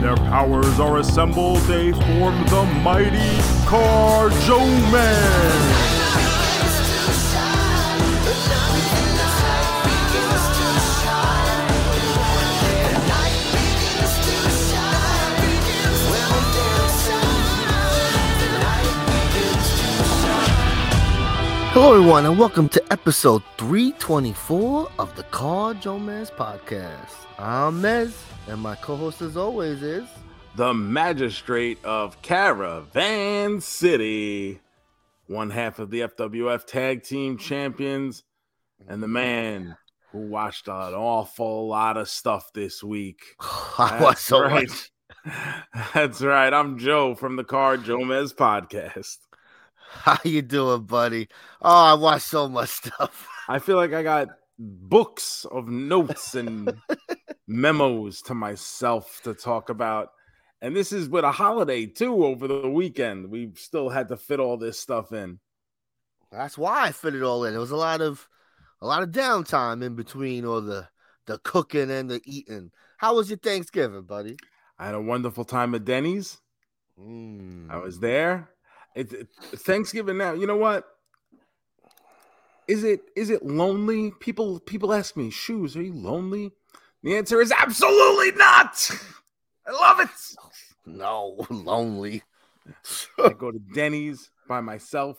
Their powers are assembled, they form the mighty Carjo Man. Hello, everyone, and welcome to episode 324 of the Car Joe podcast. I'm Mez, and my co host, as always, is the magistrate of Caravan City, one half of the FWF Tag Team Champions, and the man who watched an awful lot of stuff this week. I watched so right. much. That's right. I'm Joe from the Car Joe Mez podcast. How you doing, buddy? Oh, I watched so much stuff. I feel like I got books of notes and memos to myself to talk about. And this is with a holiday too over the weekend. We still had to fit all this stuff in. That's why I fit it all in. There was a lot of a lot of downtime in between all the the cooking and the eating. How was your Thanksgiving, buddy? I had a wonderful time at Denny's. Mm. I was there. It, it, Thanksgiving now. You know what? Is it is it lonely? People people ask me, "Shoes, are you lonely?" The answer is absolutely not. I love it. No, lonely. I go to Denny's by myself,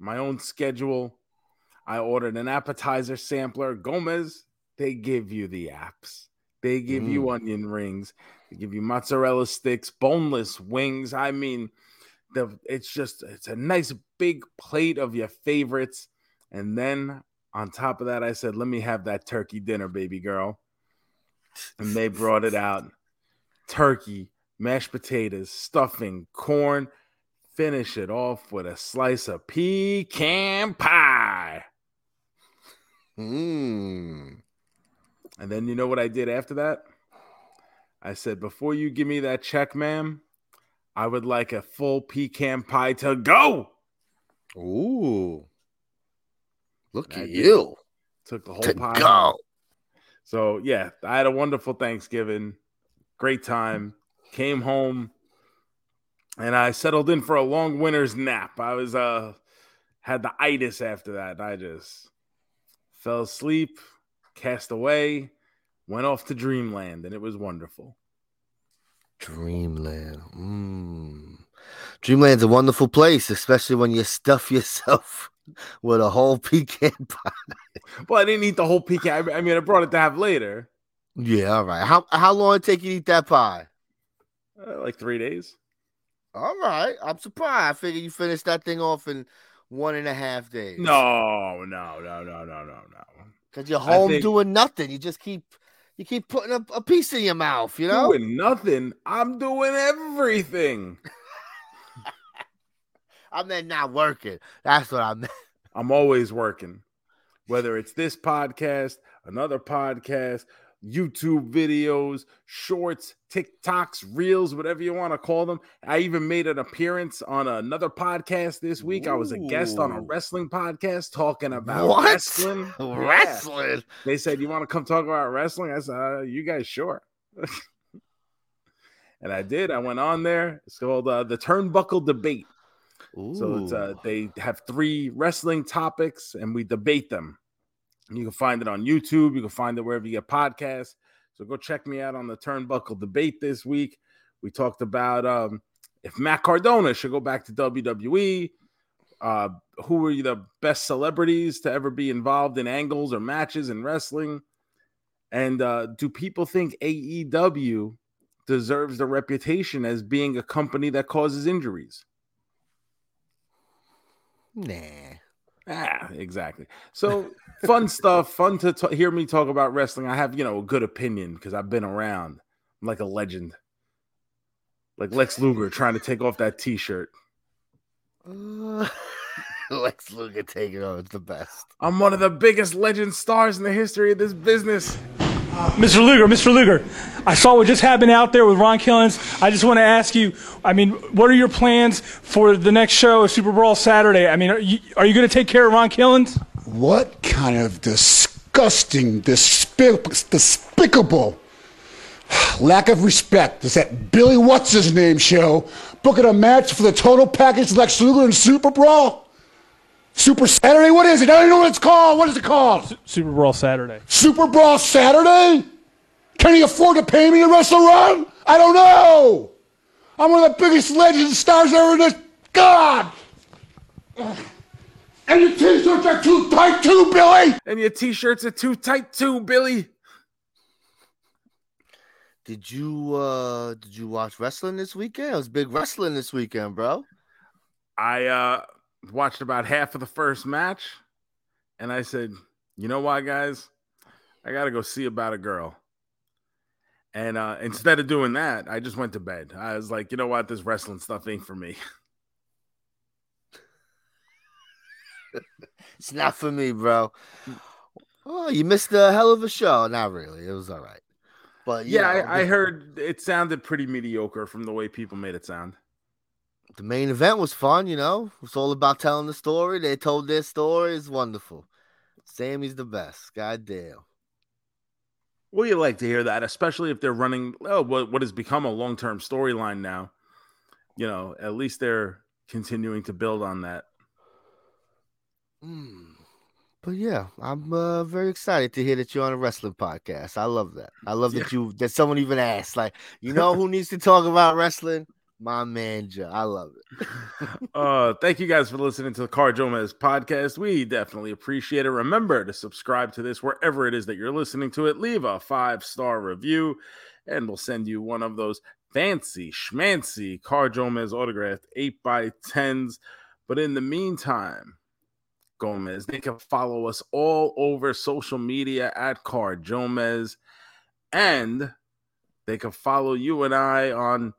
my own schedule. I ordered an appetizer sampler. Gomez, they give you the apps. They give you mm. onion rings. They give you mozzarella sticks, boneless wings. I mean, the it's just it's a nice big plate of your favorites. And then on top of that, I said, let me have that turkey dinner, baby girl. And they brought it out. Turkey, mashed potatoes, stuffing, corn. Finish it off with a slice of pecan pie. Mm. And then you know what I did after that? I said, before you give me that check, ma'am, I would like a full pecan pie to go. Ooh. Look at you. Took the whole To pie. go. So yeah, I had a wonderful Thanksgiving, great time. Came home, and I settled in for a long winter's nap. I was uh had the itis after that. I just fell asleep, cast away, went off to dreamland, and it was wonderful. Dreamland. Mm. Dreamland's a wonderful place, especially when you stuff yourself with a whole pecan pie. Well, I didn't eat the whole pecan. I mean, I brought it to have later, Yeah, all right. How how long it take you to eat that pie? uh, like three days. All right. I'm surprised. I figured you finished that thing off in one and a half days. No, no, no, no, no, no, no. Because you're home think- doing nothing. You just keep you keep putting a, a piece in your mouth, you know? Doing nothing. I'm doing everything. I meant not working. That's what I meant. I'm always working, whether it's this podcast, another podcast, YouTube videos, shorts, TikToks, reels, whatever you want to call them. I even made an appearance on another podcast this week. I was a guest on a wrestling podcast talking about What? wrestling. Yeah. Wrestling. They said, You want to come talk about wrestling? I said, uh, You guys sure? and I did. I went on there. It's called uh, the Turnbuckle Debate. So it's uh, they have three wrestling topics and we debate them. You can find it on YouTube. You can find it wherever you get podcasts. So go check me out on the Turnbuckle Debate this week. We talked about um, if Matt Cardona should go back to WWE. Uh, who are the best celebrities to ever be involved in angles or matches in wrestling? And uh, do people think AEW deserves the reputation as being a company that causes injuries? Nah. Ah, exactly. So fun stuff. Fun to t- hear me talk about wrestling. I have, you know, a good opinion because I've been around. I'm like a legend. like Lex Luger trying to take off that T-shirt. Uh, Lex Luger taking off the best. I'm one of the biggest legend stars in the history of this business. Mr. Luger, Mr. Luger, I saw what just happened out there with Ron Killings. I just want to ask you, I mean, what are your plans for the next show, Super Brawl Saturday? I mean, are you, are you going to take care of Ron Killings? What kind of disgusting, despic- despicable lack of respect is that Billy What's His Name show booking a match for the total package Lex Luger and Super Brawl? Super Saturday? What is it? I don't know what it's called. What is it called? Super Brawl Saturday. Super Brawl Saturday? Can he afford to pay me to wrestle Ron? I don't know. I'm one of the biggest legends legend stars ever in this. God! And your t-shirts are too tight too, Billy! And your T-shirts are too tight too, Billy. Did you uh did you watch wrestling this weekend? It was big wrestling this weekend, bro. I uh watched about half of the first match, and I said, "You know why, guys? I got to go see about a girl." And uh, instead of doing that, I just went to bed. I was like, "You know what? This wrestling stuff ain't for me." It's not for me, bro. Oh, you missed a hell of a show. Not really. It was all right. But Yeah, know, I, I heard it sounded pretty mediocre from the way people made it sound. The main event was fun, you know. It's all about telling the story. They told their story. It's wonderful. Sammy's the best. God damn. Well, you like to hear that, especially if they're running oh, what what has become a long term storyline now. You know, at least they're continuing to build on that. Mm. But yeah, I'm uh, very excited to hear that you're on a wrestling podcast. I love that. I love that you that someone even asked, like, you know who needs to talk about wrestling? My man, Joe. I love it. uh thank you guys for listening to the CarJoeMeZ podcast. We definitely appreciate it. Remember to subscribe to this wherever it is that you're listening to it. Leave a five star review, and we'll send you one of those fancy schmancy CarJoeMeZ autographed eight by tens. But in the meantime, Gomez, they can follow us all over social media at CarJoeMeZ, and they can follow you and I on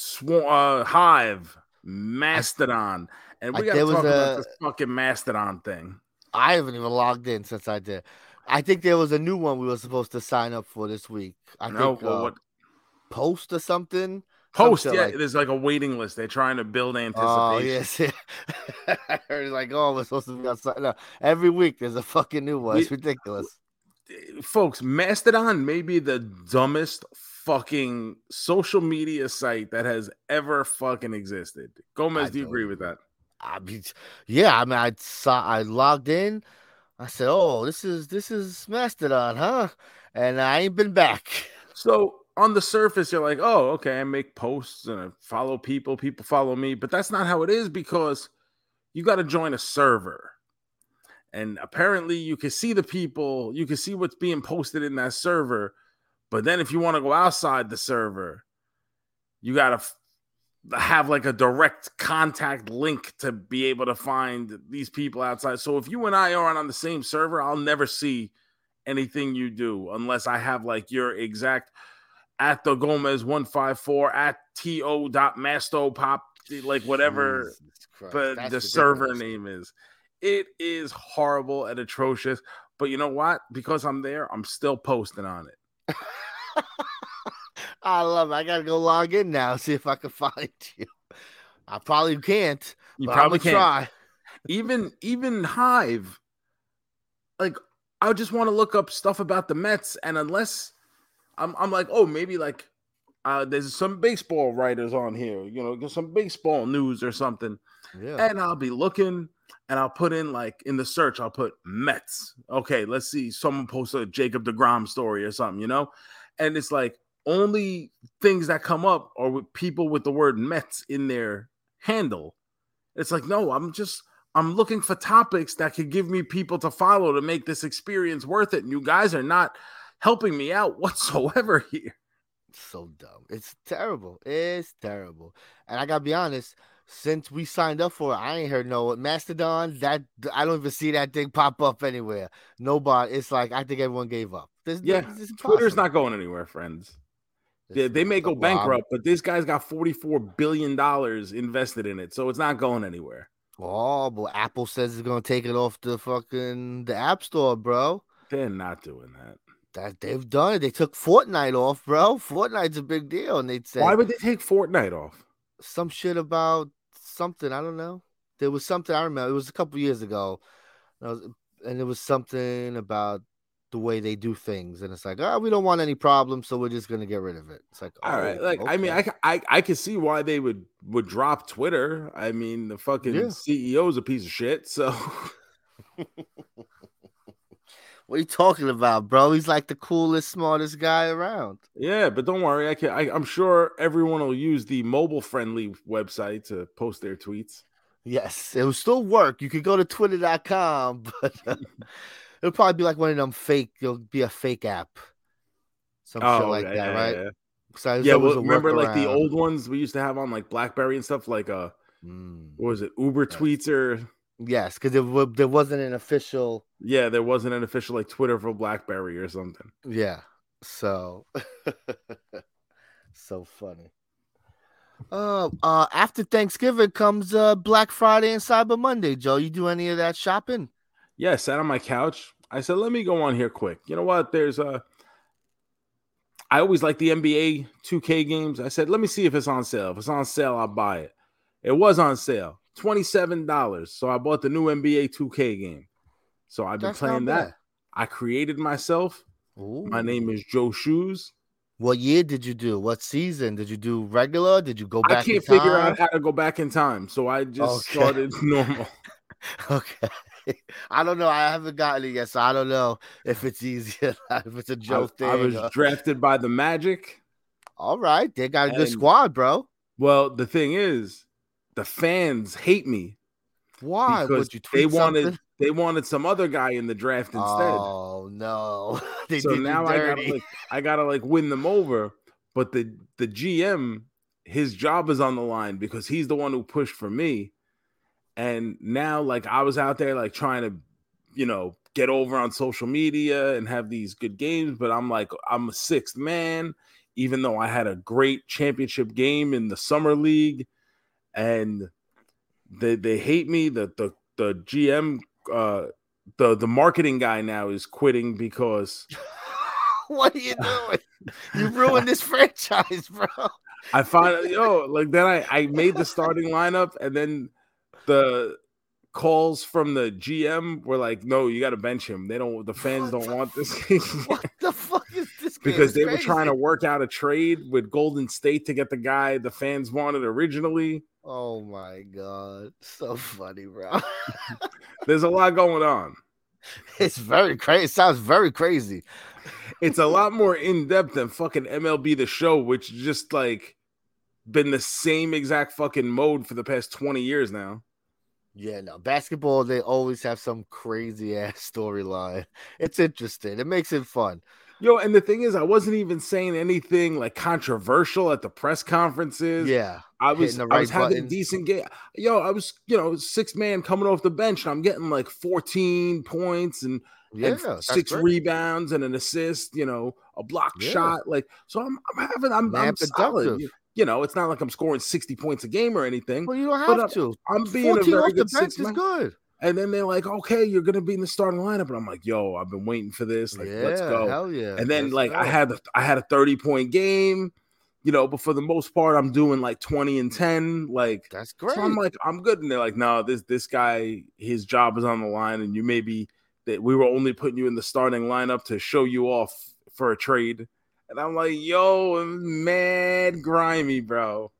Sw- uh, Hive, Mastodon, and we got to was talk about a- this fucking Mastodon thing. I haven't even logged in since I did. I think there was a new one we were supposed to sign up for this week. I no, think well, uh, what post or something. post? Some Yeah, like- there's like a waiting list. They're trying to build anticipation. Oh yes, I heard it's like oh we're supposed to be sign up every week. There's a fucking new one. It's We- ridiculous. folks, Mastodon may be the dumbest fucking social media site that has ever fucking existed. Gomez, I do you agree with that? I mean, yeah, I mean, I saw, I logged in. I said, "Oh, this is this is Mastodon, huh?" And I ain't been back. So on the surface, you're like, oh, okay, I make posts and I follow people, people follow me, but that's not how it is because you got to join a server. And apparently, you can see the people, you can see what's being posted in that server. But then, if you want to go outside the server, you got to f- have like a direct contact link to be able to find these people outside. So, if you and I aren't on the same server, I'll never see anything you do unless I have like your exact at the Gomez 154 at to dot masto pop like whatever but that's the server name is. It is horrible and atrocious. But you know what? Because I'm there, I'm still posting on it. I love it. I gotta go log in now, see if I can find you. I probably can't. You probably can't. try. even even Hive, like I just want to look up stuff about the Mets, and unless I'm I'm like, oh, maybe like uh there's some baseball writers on here, you know, some baseball news or something. Yeah. And I'll be looking and I'll put in like in the search, I'll put Mets. Okay, let's see. Someone posted a Jacob DeGrom story or something, you know? And it's like only things that come up are with people with the word Mets in their handle. It's like, no, I'm just I'm looking for topics that could give me people to follow to make this experience worth it. And you guys are not helping me out whatsoever here. so dumb. It's terrible. It's terrible. And I gotta be honest, since we signed up for it, I ain't heard no Mastodon. That I don't even see that thing pop up anywhere. Nobody. It's like I think everyone gave up. This, Yeah, this is Twitter's not going anywhere, friends. Yeah, they may go bankrupt, but this guy's got forty-four billion dollars invested in it, so it's not going anywhere. Oh, but Apple says it's gonna take it off the fucking the App Store, bro. They're not doing that. That they've done it. They took Fortnite off, bro. Fortnite's a big deal, and they said Why would they take Fortnite off? some shit about something. I don't know. There was something I remember. It was a couple years ago, and, was, and it was something about the way they do things, and it's like, oh, we don't want any problems, so we're just gonna get rid of it. It's like, All right, oh, like I mean, I, I I could see why they would would drop Twitter. I mean, the fucking Yeah. CEO's a piece of shit. So what are you talking about, bro? He's like the coolest, smartest guy around. yeah, but don't worry, I can. I, I'm sure everyone will use the mobile friendly website to post their tweets. Yes, it will still work. You could go to twitter.com, but uh, it'll probably be like one of them fake, it'll be a fake app. Some shit like yeah, that, Oh, yeah, right? Yeah, So yeah well, remember like the old ones we used to have on like BlackBerry and stuff. Like uh, Mm. what was it? Uber Yes. tweets or Yes, because there, wa- there wasn't an official. yeah, there wasn't an official like Twitter for BlackBerry or something. Yeah. So, so funny. Uh, uh, after Thanksgiving comes uh Black Friday and Cyber Monday. Joe, you do any of that shopping? Yeah, sat on my couch. I said, let me go on here quick. You know what? There's a. I always like the NBA 2K games. I said, let me see if it's on sale. If it's on sale, I'll buy it. It was on sale, $27. So I bought the new NBA 2K game. So I've been That's playing that. I created myself. My name is Joe Shoes. What year did you do? What season did you do? Regular? Did you go back? I can't in figure out how to go back in time. So I just Okay. started normal. Okay. I don't know. I haven't gotten it yet, so I don't know if it's easier, if it's a I, Joe thing. I was or- drafted by the Magic. All right, they got a good squad, bro. Well, the thing is, the fans hate me Why because would you they wanted something? they wanted some other guy in the draft instead. Oh no, they so now I gotta like I gotta like win them over. But the the GM, his job is on the line because he's the one who pushed for me. And now like I was out there like trying to, you know, get over on social media and have these good games, but I'm like I'm a sixth man, even though I had a great championship game in the summer league, and they they hate me. The the the GM uh the the marketing guy now is quitting because what are you doing? You ruined this franchise, bro. I find yo like then I I made the starting lineup and then the calls from the GM were like, no, you got to bench him. They don't. The fans What don't the want this game What the fuck is this? because they were trying to work out a trade with Golden State to get the guy the fans wanted originally. Oh my god, so funny, bro. There's a lot going on. it's very crazy. It sounds very crazy. It's a lot more in depth than fucking MLB the Show, which just like been the same exact fucking mode for the past 20 years now. Yeah, no, basketball, they always have some crazy ass storyline. It's interesting. It makes it fun. Yo, and the thing is, I wasn't even saying anything like controversial at the press conferences. Yeah. I was the I was having buttons. decent game. Yo, I was, you know, six man coming off the bench, and I'm getting like 14 points and, Yeah. and six great. rebounds and an assist, you know, a block Yeah. shot. Like, so I'm, I'm having, I'm, I'm solid. You know, it's not like I'm scoring 60 points a game or anything. Well, you don't have uh, to. I'm being a very good six is man. good. And then they're like, okay, you're gonna be in the starting lineup, and I'm like, yo, I've been waiting for this. Like, yeah, let's go. hell yeah. and then Let's like I go. had a, I had a 30 point game, you know, but for the most part, I'm doing like 20 and 10. Like That's great. so I'm like, I'm good. And they're like, no, this this guy, his job is on the line, and you may be that we were only putting you in the starting lineup to show you off for a trade. And I'm like, yo, mad grimy, bro.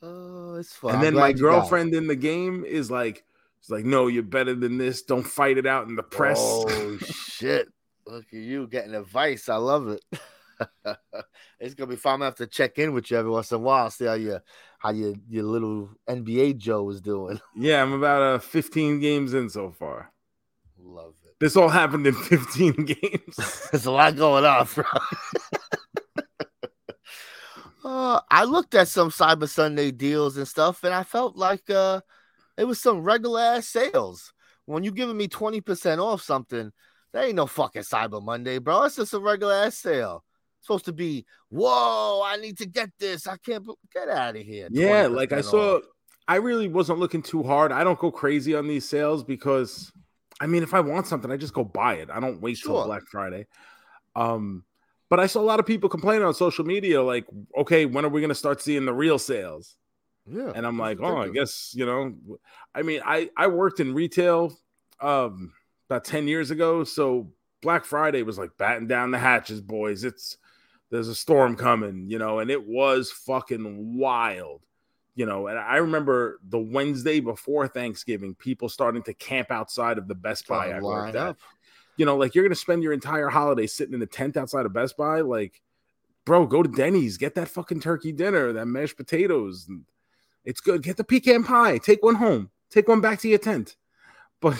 oh, it's fun. and then my glad you got it. girlfriend in the game is like, she's like, no, you're better than this. Don't fight it out in the press. Oh shit! Look at you getting advice. I love it. it's gonna be fun. I'm gonna have to check in with you every once in a while, see how you how your your little NBA Joe is doing. Yeah, I'm about uh 15 games in so far. This all happened in 15 games. There's a lot going on, bro. uh, I looked at some Cyber Sunday deals and stuff, and I felt like uh, it was some regular ass sales. When you're giving me twenty percent off something, That ain't no fucking Cyber Monday, bro. It's just a regular ass sale. supposed to be, whoa, I need to get this. I can't get out of here. Yeah, like I 20% saw, off. I really wasn't looking too hard. I don't go crazy on these sales because, I mean, if I want something, I just go buy it. I don't wait till Black Friday. Um, but I saw a lot of people complaining on social media, like, okay, when are we going to start seeing the real sales? Yeah. And I'm like, oh, I guess you know, I mean, I I worked in retail um about 10 years ago, so Black Friday was like batting down the hatches, boys. It's there's a storm coming, you know, and it was fucking wild. You know, and I remember the Wednesday before Thanksgiving, people starting to camp outside of the Best Buy I to worked at. up. You know, like you're gonna spend your entire holiday sitting in a tent outside of Best Buy, like bro, go to Denny's, get that fucking turkey dinner, that mashed potatoes. It's good. Get the pecan pie. Take one home. Take one back to your tent. But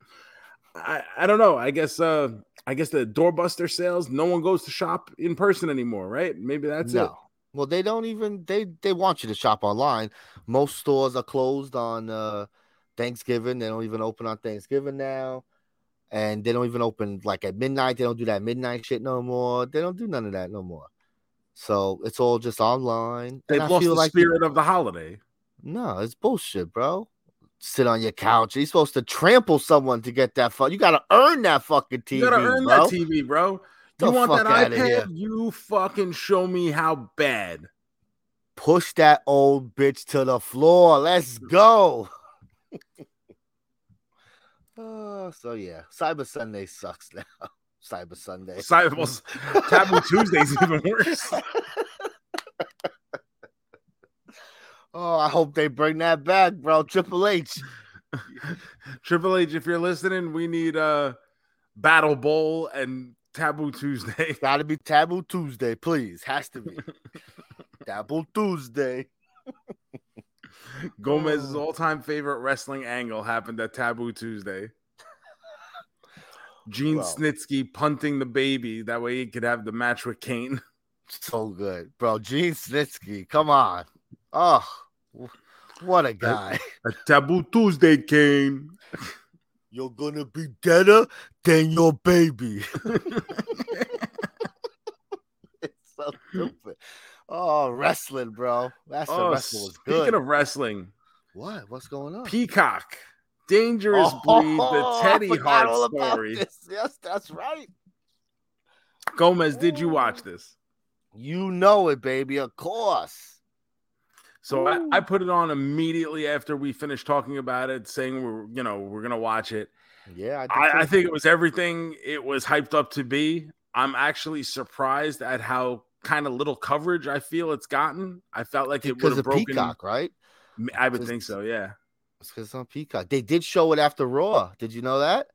I, I don't know. I guess uh I guess the doorbuster sales, no one goes to shop in person anymore, right? Maybe that's it. Well, they don't even they they want you to shop online. Most stores are closed on uh Thanksgiving. They don't even open on Thanksgiving now. And they don't even open like at midnight. They don't do that midnight shit no more. They don't do none of that no more. So it's all just online. They've lost feel the like spirit of the holiday. no, it's bullshit, bro. Sit on your couch. You're supposed to trample someone to get that fun. You gotta earn that fucking TV. You gotta earn bro. that TV, bro. You want that iPad? You fucking show me how bad. Push that old bitch to the floor. Let's go. Oh, so yeah, Cyber Sunday sucks now. Cyber Sunday. Cyber well, Taboo Tuesday's even worse. Oh, I hope they bring that back, bro. Triple H. Triple H, if you're listening, we need uh Battle Bowl and Taboo Tuesday. Gotta be Taboo Tuesday, please. Has to be. Taboo Tuesday. Gomez's Oh. all-time favorite wrestling angle happened at Taboo Tuesday. Gene Well. Snitsky punting the baby that way he could have the match with Kane. So good, bro. Gene Snitsky. Come on. Oh, what a guy. A Taboo Tuesday, Kane. You're gonna be deader than your baby. it's so stupid. Oh, wrestling, bro. That's Oh, wrestling was speaking of wrestling, what? What's going on? Peacock, Dangerous Oh, Breed, the Teddy Hart story. this. Yes, that's right. Gomez, did you watch this? You know it, baby. Of course. So I, I put it on immediately after we finished talking about it, saying we're you know we're gonna watch it. Yeah, did I, I think it was everything it was hyped up to be. I'm actually surprised at how kind of little coverage I feel it's gotten. I felt like it would have broken. Peacock, right? I would think so. Yeah. It's because it's on Peacock. They did show it after Raw. Did you know that?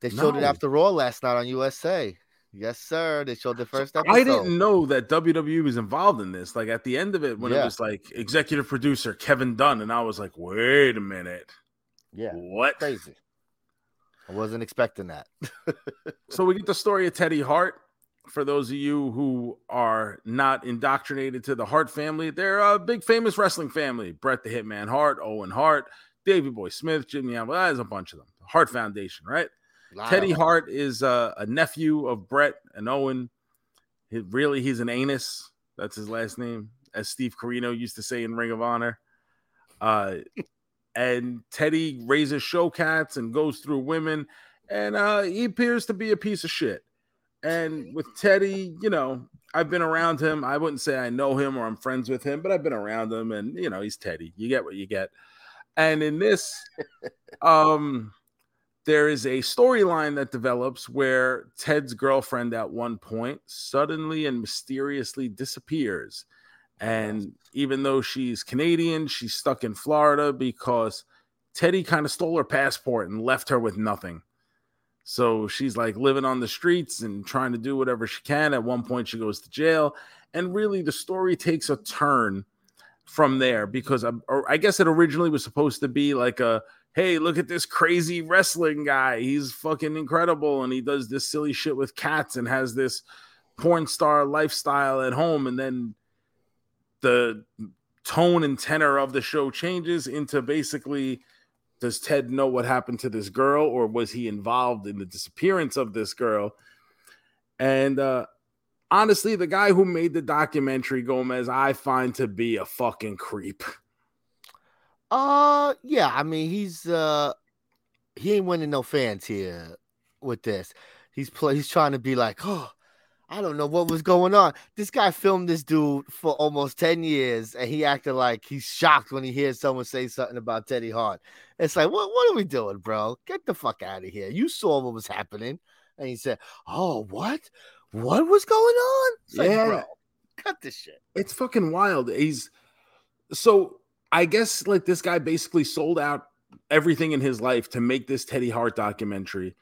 They showed it after Raw last night on USA. Yes, sir. They showed the first episode. I didn't know that WWE was involved in this. Like at the end of it, when it was like executive producer Kevin Dunn, and I was like, wait a minute, Yeah, what? crazy. I wasn't expecting that. So we get the story of Teddy Hart. For those of you who are not indoctrinated to the Hart family, they're a big famous wrestling family. Bret the Hitman Hart, Owen Hart, Davey Boy Smith, Jimmy there's a bunch of them. Hart Foundation, right? Lot Teddy. Hart is uh, a nephew of Bret and Owen. He, really, he's an anus. That's his last name, as Steve Corino used to say in Ring of Honor. Uh, and Teddy raises show cats and goes through women, and uh, he appears to be a piece of shit. And with Teddy, you know, I've been around him. I wouldn't say I know him or I'm friends with him, but I've been around him, and you know, he's Teddy. You get what you get. And in this, um, there is a storyline that develops where Ted's girlfriend at one point suddenly and mysteriously disappears. And even though she's Canadian, she's stuck in Florida because Teddy kind of stole her passport and left her with nothing. So she's like living on the streets and trying to do whatever she can. At one point, she goes to jail. And really, the story takes a turn from there because um, I, I guess it originally was supposed to be like a hey, look at this crazy wrestling guy. He's fucking incredible. And he does this silly shit with cats and has this porn star lifestyle at home. And then the tone and tenor of the show changes into basically does Ted know what happened to this girl, or was he involved in the disappearance of this girl? And uh, honestly, the guy who made the documentary, Gomez, I find to be a fucking creep. Uh, yeah. I mean, he's uh, he ain't winning no fans here with this. He's play. He's trying to be like, oh, I don't know what was going on. This guy filmed this dude for almost 10 years and he acted like he's shocked when he hears someone say something about Teddy Hart. It's like, what, what are we doing, bro? Get the fuck out of here. You saw what was happening. And he said, Oh, what? What was going on? It's like, Yeah. bro, cut this shit. It's fucking wild. He's so I guess like this guy basically sold out everything in his life to make this Teddy Hart documentary.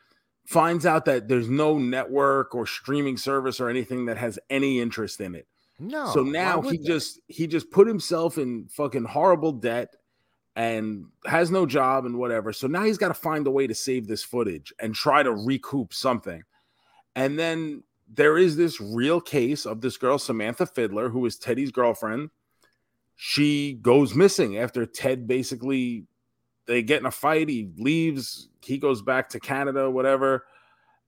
Finds out that there's no network or streaming service or anything that has any interest in it. No. so now he they? just he just put himself in fucking horrible debt and has no job and whatever. So now he's got to find a way to save this footage and try to recoup something. And then there is this real case of this girl Samantha Fiddler who is Teddy's girlfriend. She goes missing after Ted basically they get in a fight, he leaves, he goes back to Canada whatever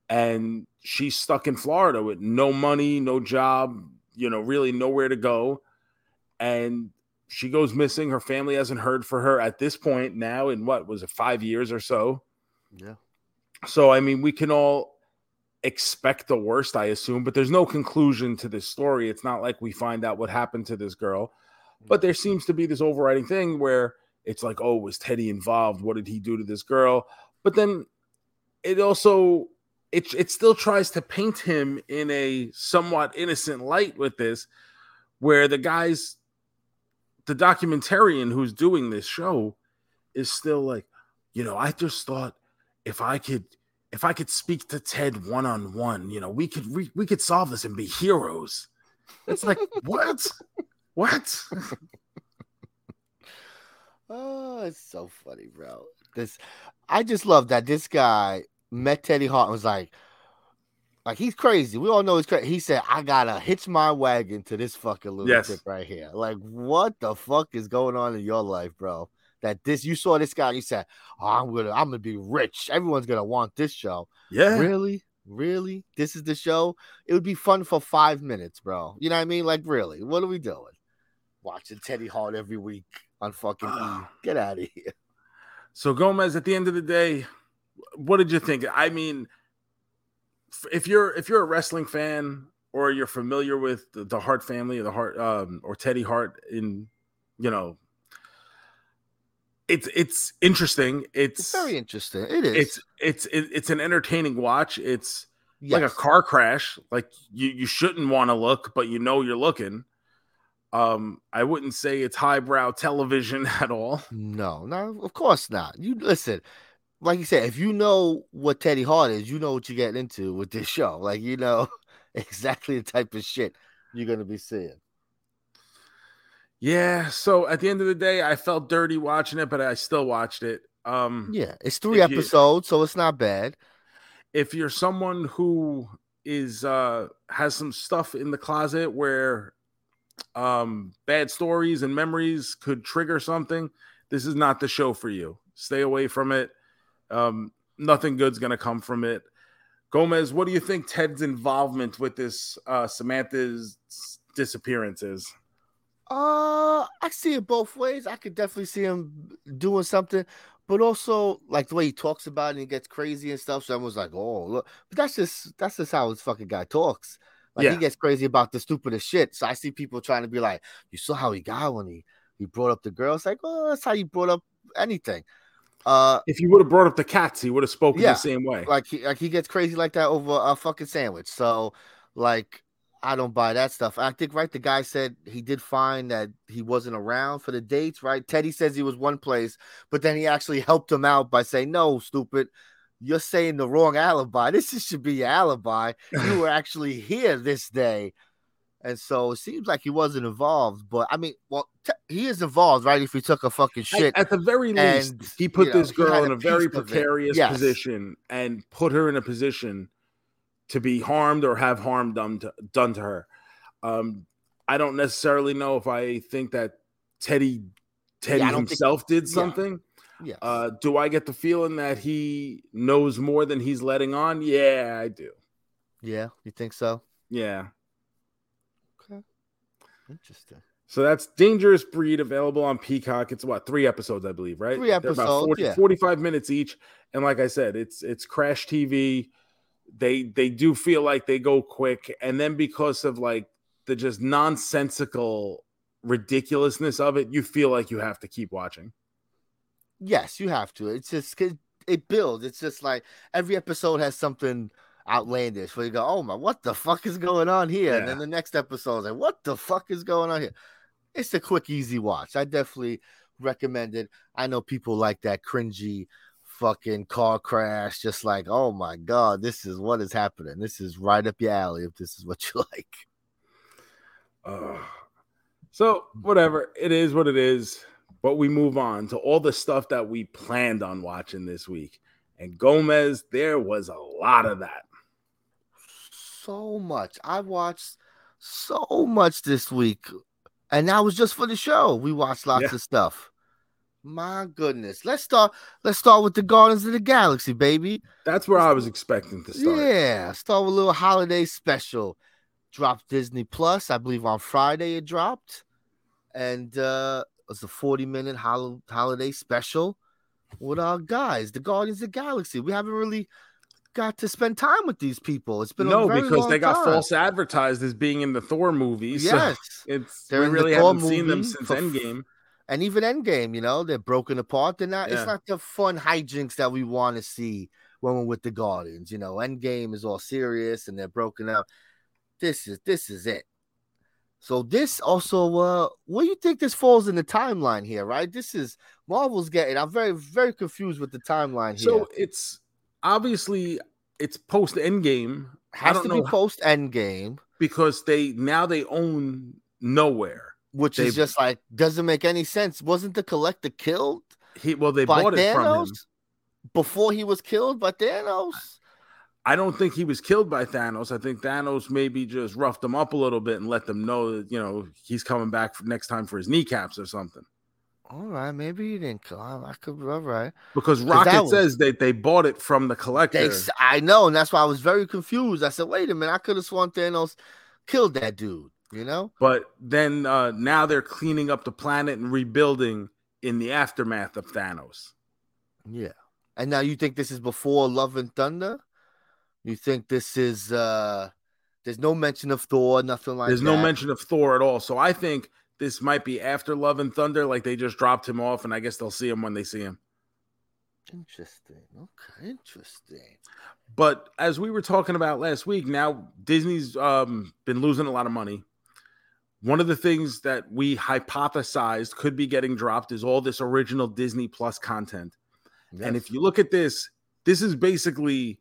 and she's stuck in Florida with no money, no job, you know, really nowhere to go. And she goes missing. Her family hasn't heard for her at this point now in what was it, five years or so. Yeah. So, I mean, we can all expect the worst, I assume, but there's no conclusion to this story. It's not like we find out what happened to this girl, but there seems to be this overriding thing where it's like, oh, was Teddy involved? What did he do to this girl? But then it also it it still tries to paint him in a somewhat innocent light with this, where the guys, the documentarian who's doing this show, is still like, you know, I just thought if I could if I could speak to Ted one on one, you know, we could we, we could solve this and be heroes. It's like what? What? Oh, it's so funny, bro. This I just love that this guy met Teddy Hart and was like, like he's crazy. We all know he's crazy. He said, I gotta hitch my wagon to this fucking lunatic Yes. right here. Like, what the fuck is going on in your life, bro? That this you saw this guy, you said, Oh, I'm gonna I'm gonna be rich. Everyone's gonna want this show. Yeah. Really? Really? This is the show? It would be fun for five minutes, bro. You know what I mean? Like, really, what are we doing? Watching Teddy Hart every week on fucking E. Ah. Get out of here. So Gomez, at the end of the day, what did you think? I mean, if you're if you're a wrestling fan or you're familiar with the, the Hart family or the Hart um, or Teddy Hart, in you know, it's it's interesting. It's, It's very interesting. It is. it's it's it- it's an entertaining watch. It's like a car crash. Like you you shouldn't want to look, but you know you're looking. Um, I wouldn't say it's highbrow television at all. No, no, of course not. You listen, like you said, if you know what Teddy Hart is, you know what you're getting into with this show. Like you know exactly the type of shit you're gonna be seeing. Yeah. So at the end of the day, I felt dirty watching it, but I still watched it. Um, Yeah, it's three If you- episodes, so it's not bad. if you're someone who is uh has some stuff in the closet where um bad stories and memories could trigger something, this is not the show for you. Stay away from it. Um, nothing good's gonna come from it. Gomez, what do you think Ted's involvement with this uh Samantha's disappearance is? Uh, I see it both ways. I could definitely see him doing something, but also like the way he talks about it and he gets crazy and stuff. So everyone's like, "Oh, look," but that's just that's just how this fucking guy talks. Like Yeah. he gets crazy about the stupidest shit. So I see people trying to be like, "You saw how he got when he he brought up the girls. Like, "Oh, that's how you brought up anything." Uh, If you would have brought up the cats, he would have spoken Yeah. the same way. like he like he gets crazy like that over a fucking sandwich. So like I don't buy that stuff. I think right the guy said he did find that he wasn't around for the dates, right? Teddy says he was one place, but then he actually helped him out by saying, "No, stupid, you're saying the wrong alibi. This should be your alibi. You were actually here this day." And so it seems like he wasn't involved, but I mean, well, te- he is involved, right? If he took a fucking shit, At, at the very least, and, he put you know, this girl in a a very piece of it. precarious Yes. position and put her in a position to be harmed or have harm done to, done to her. Um, I don't necessarily know if I think that Teddy Teddy I don't think- himself did yeah. Something. Yes. Uh, do I get the feeling that he knows more than he's letting on? Yeah, I do. yeah, you think so? Yeah. Okay. Interesting. So that's Dangerous Breed available on Peacock. It's what three episodes, I believe, right? Three They're about episodes, 40 yeah. 45 minutes each. And like I said, it's it's Crash TV. They they do feel like they go quick, and then because of like the just nonsensical ridiculousness of it, you feel like you have to keep watching. Yes, you have to. It's just it, it builds. It's just like every episode has something outlandish where you go, "Oh my, what the fuck is going on here?" And then the next episode is like, "What the fuck is going on here?" It's a quick, easy watch. I definitely recommend it. I know people like that cringy fucking car crash, just like, "Oh my god, this is what is happening. This is right up your alley if this is what you like." Ugh. so whatever it is, what it is. But we move on to all the stuff that we planned on watching this week. And Gomez, there was a lot of that. so much. I watched so much this week, and that was just for the show. We watched lots Yeah. of stuff. My goodness, let's start. Let's start with the Guardians of the Galaxy, baby. That's where I was expecting to start. Yeah, start with a little holiday special. Dropped Disney Plus, I believe on Friday it dropped, and uh it was a forty-minute hol- holiday special with our guys, the Guardians of the Galaxy. We haven't really got to spend time with these people. It's been a No, because they got time. false advertised as being in the Thor movies. so Yes. it's They're we in the really Thor haven't seen them since for Endgame. and even Endgame, you know, they're broken apart. They're not. Yeah. It's not the fun hijinks that we want to see when we're with the Guardians. You know, Endgame is all serious and they're broken up. This is this is it. So this also, uh, what do you think this falls in the timeline here? Right, this is Marvel's getting. I'm very very confused with the timeline here. So it's obviously it's post Endgame. Has to be post Endgame, because they now they own nowhere. which They- is just like doesn't make any sense. Wasn't the collector killed? He well they bought it from him. Before he was killed by Thanos. I don't think he was killed by Thanos. I think Thanos maybe just roughed him up a little bit and let them know that you know he's coming back for next time for his kneecaps or something. All right, maybe he didn't kill him. I could. All right. Because Rocket was- says that they bought it from the collector. They, I know, and that's why I was very confused. I said, "Wait a minute, I could have sworn Thanos killed that dude." You know? but then uh, now they're cleaning up the planet and rebuilding in the aftermath of Thanos. Yeah. And now you think this is before Love and Thunder? You think this is? uh There's no mention of Thor, nothing like There's that. no mention of Thor at all. So I think this might be after Love and Thunder. Like they just dropped him off, and I guess they'll see him when they see him. Interesting. Okay, interesting. But as we were talking about last week, now Disney's um, been losing a lot of money. One of the things that we hypothesized could be getting dropped is all this original Disney Plus content. And if you look at this, this is basically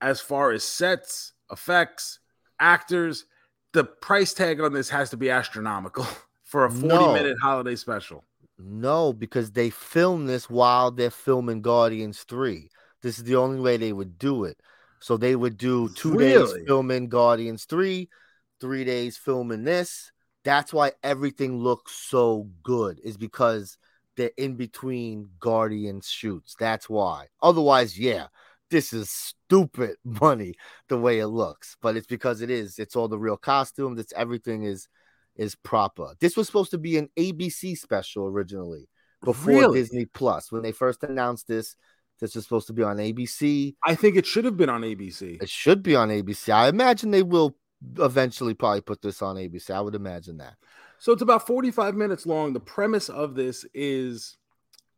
as far as sets, effects, actors, the price tag on this has to be astronomical for a 40 No. minute holiday special. No, because they filmed this while they're filming Guardians 3. This is the only way they would do it. So they would do two Really? days filming Guardians 3, three days filming this. That's why everything looks so good, is because they're in between Guardians shoots. That's why. Otherwise, yeah, this is stupid money the way it looks. But it's because it is. It's all the real costumes. It's everything is is proper. This was supposed to be an ABC special originally before Really? Disney Plus. When they first announced this, this was supposed to be on ABC. I think it should have been on ABC. It should be on ABC. I imagine they will eventually probably put this on ABC. I would imagine that. So it's about 45 minutes long. The premise of this is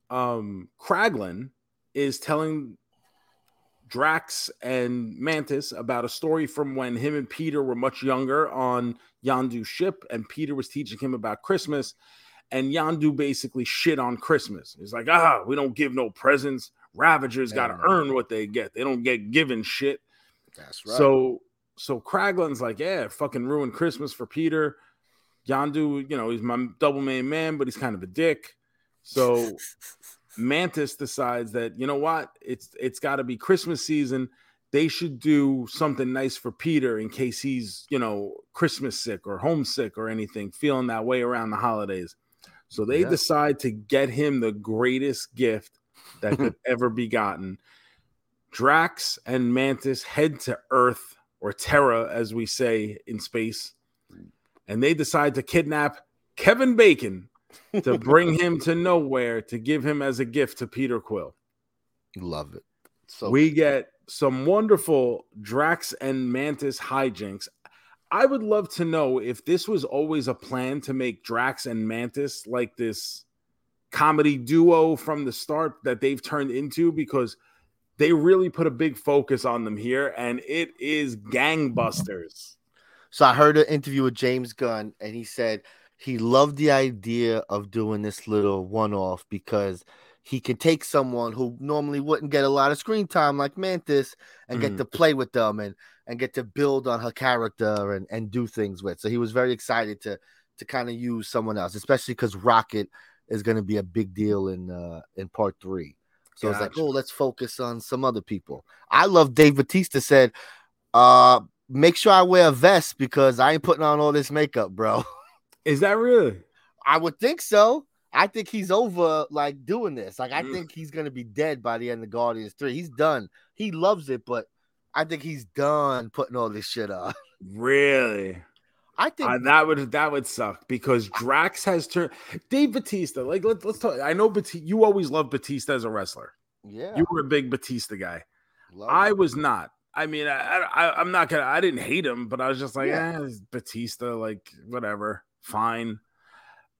um Kraglin is telling Drax and Mantis about a story from when him and Peter were much younger on Yondu's ship, and Peter was teaching him about Christmas. And Yondu basically shit on Christmas. He's like, ah, we don't give no presents. Ravagers got to earn what they get. They don't get given shit. That's right. So so Kraglin's like, yeah, fucking ruined Christmas for Peter. Yondu, you know, he's my double main man, but he's kind of a dick. So Mantis decides that you know what, it's it's got to be Christmas season. They should do something nice for Peter in case he's you know Christmas sick or homesick or anything, feeling that way around the holidays. So they Yeah. decide to get him the greatest gift that could ever be gotten. Drax and Mantis head to Earth or Terra, as we say in space, and they decide to kidnap Kevin Bacon to bring him to Knowhere to give him as a gift to Peter Quill. Love it. So we get some wonderful Drax and Mantis hijinks. I would love to know if this was always a plan to make Drax and Mantis like this comedy duo from the start that they've turned into because they really put a big focus on them here and it is gangbusters. So I heard an interview with James Gunn, and he said he loved the idea of doing this little one-off because he could take someone who normally wouldn't get a lot of screen time, like Mantis, and get Mhm. to play with them and and get to build on her character and and do things with. So he was very excited to to kind of use someone else, especially because Rocket is going to be a big deal in uh in part three. So it's like, oh, let's focus on some other people. I love Dave Batista said, uh, make sure I wear a vest because I ain't putting on all this makeup, bro. Is that really? I would think so. I think he's over like doing this. Like I Mm. think he's gonna be dead by the end of Guardians 3. He's done. He loves it, but I think he's done putting all this shit on. Really? I think Uh, that would that would suck because Drax has turned Dave Batista. Like let, let's talk. I know Batista. You always loved Batista as a wrestler. yeah. You were a big Batista guy. love I it. was not. I mean, I, I I'm not gonna. I didn't hate him, but I was just like, Yeah. eh, Batista. Like whatever, fine.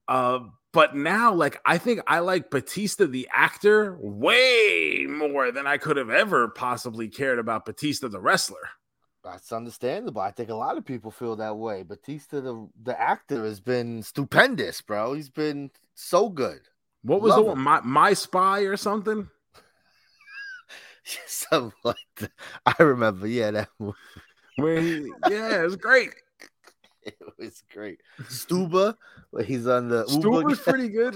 Uh, but now, like, I think I like Batista the actor way more than I could have ever possibly cared about Batista the wrestler. That's understandable. I think a lot of people feel that way. Batista, the the actor, has been stupendous, bro. He's been so good. What was Love the one? him. My My Spy or something? Something like that. I remember, yeah, that movie. He, yeah, it was great. It was great. Stuber, where he's on the Stu Uber. was pretty good.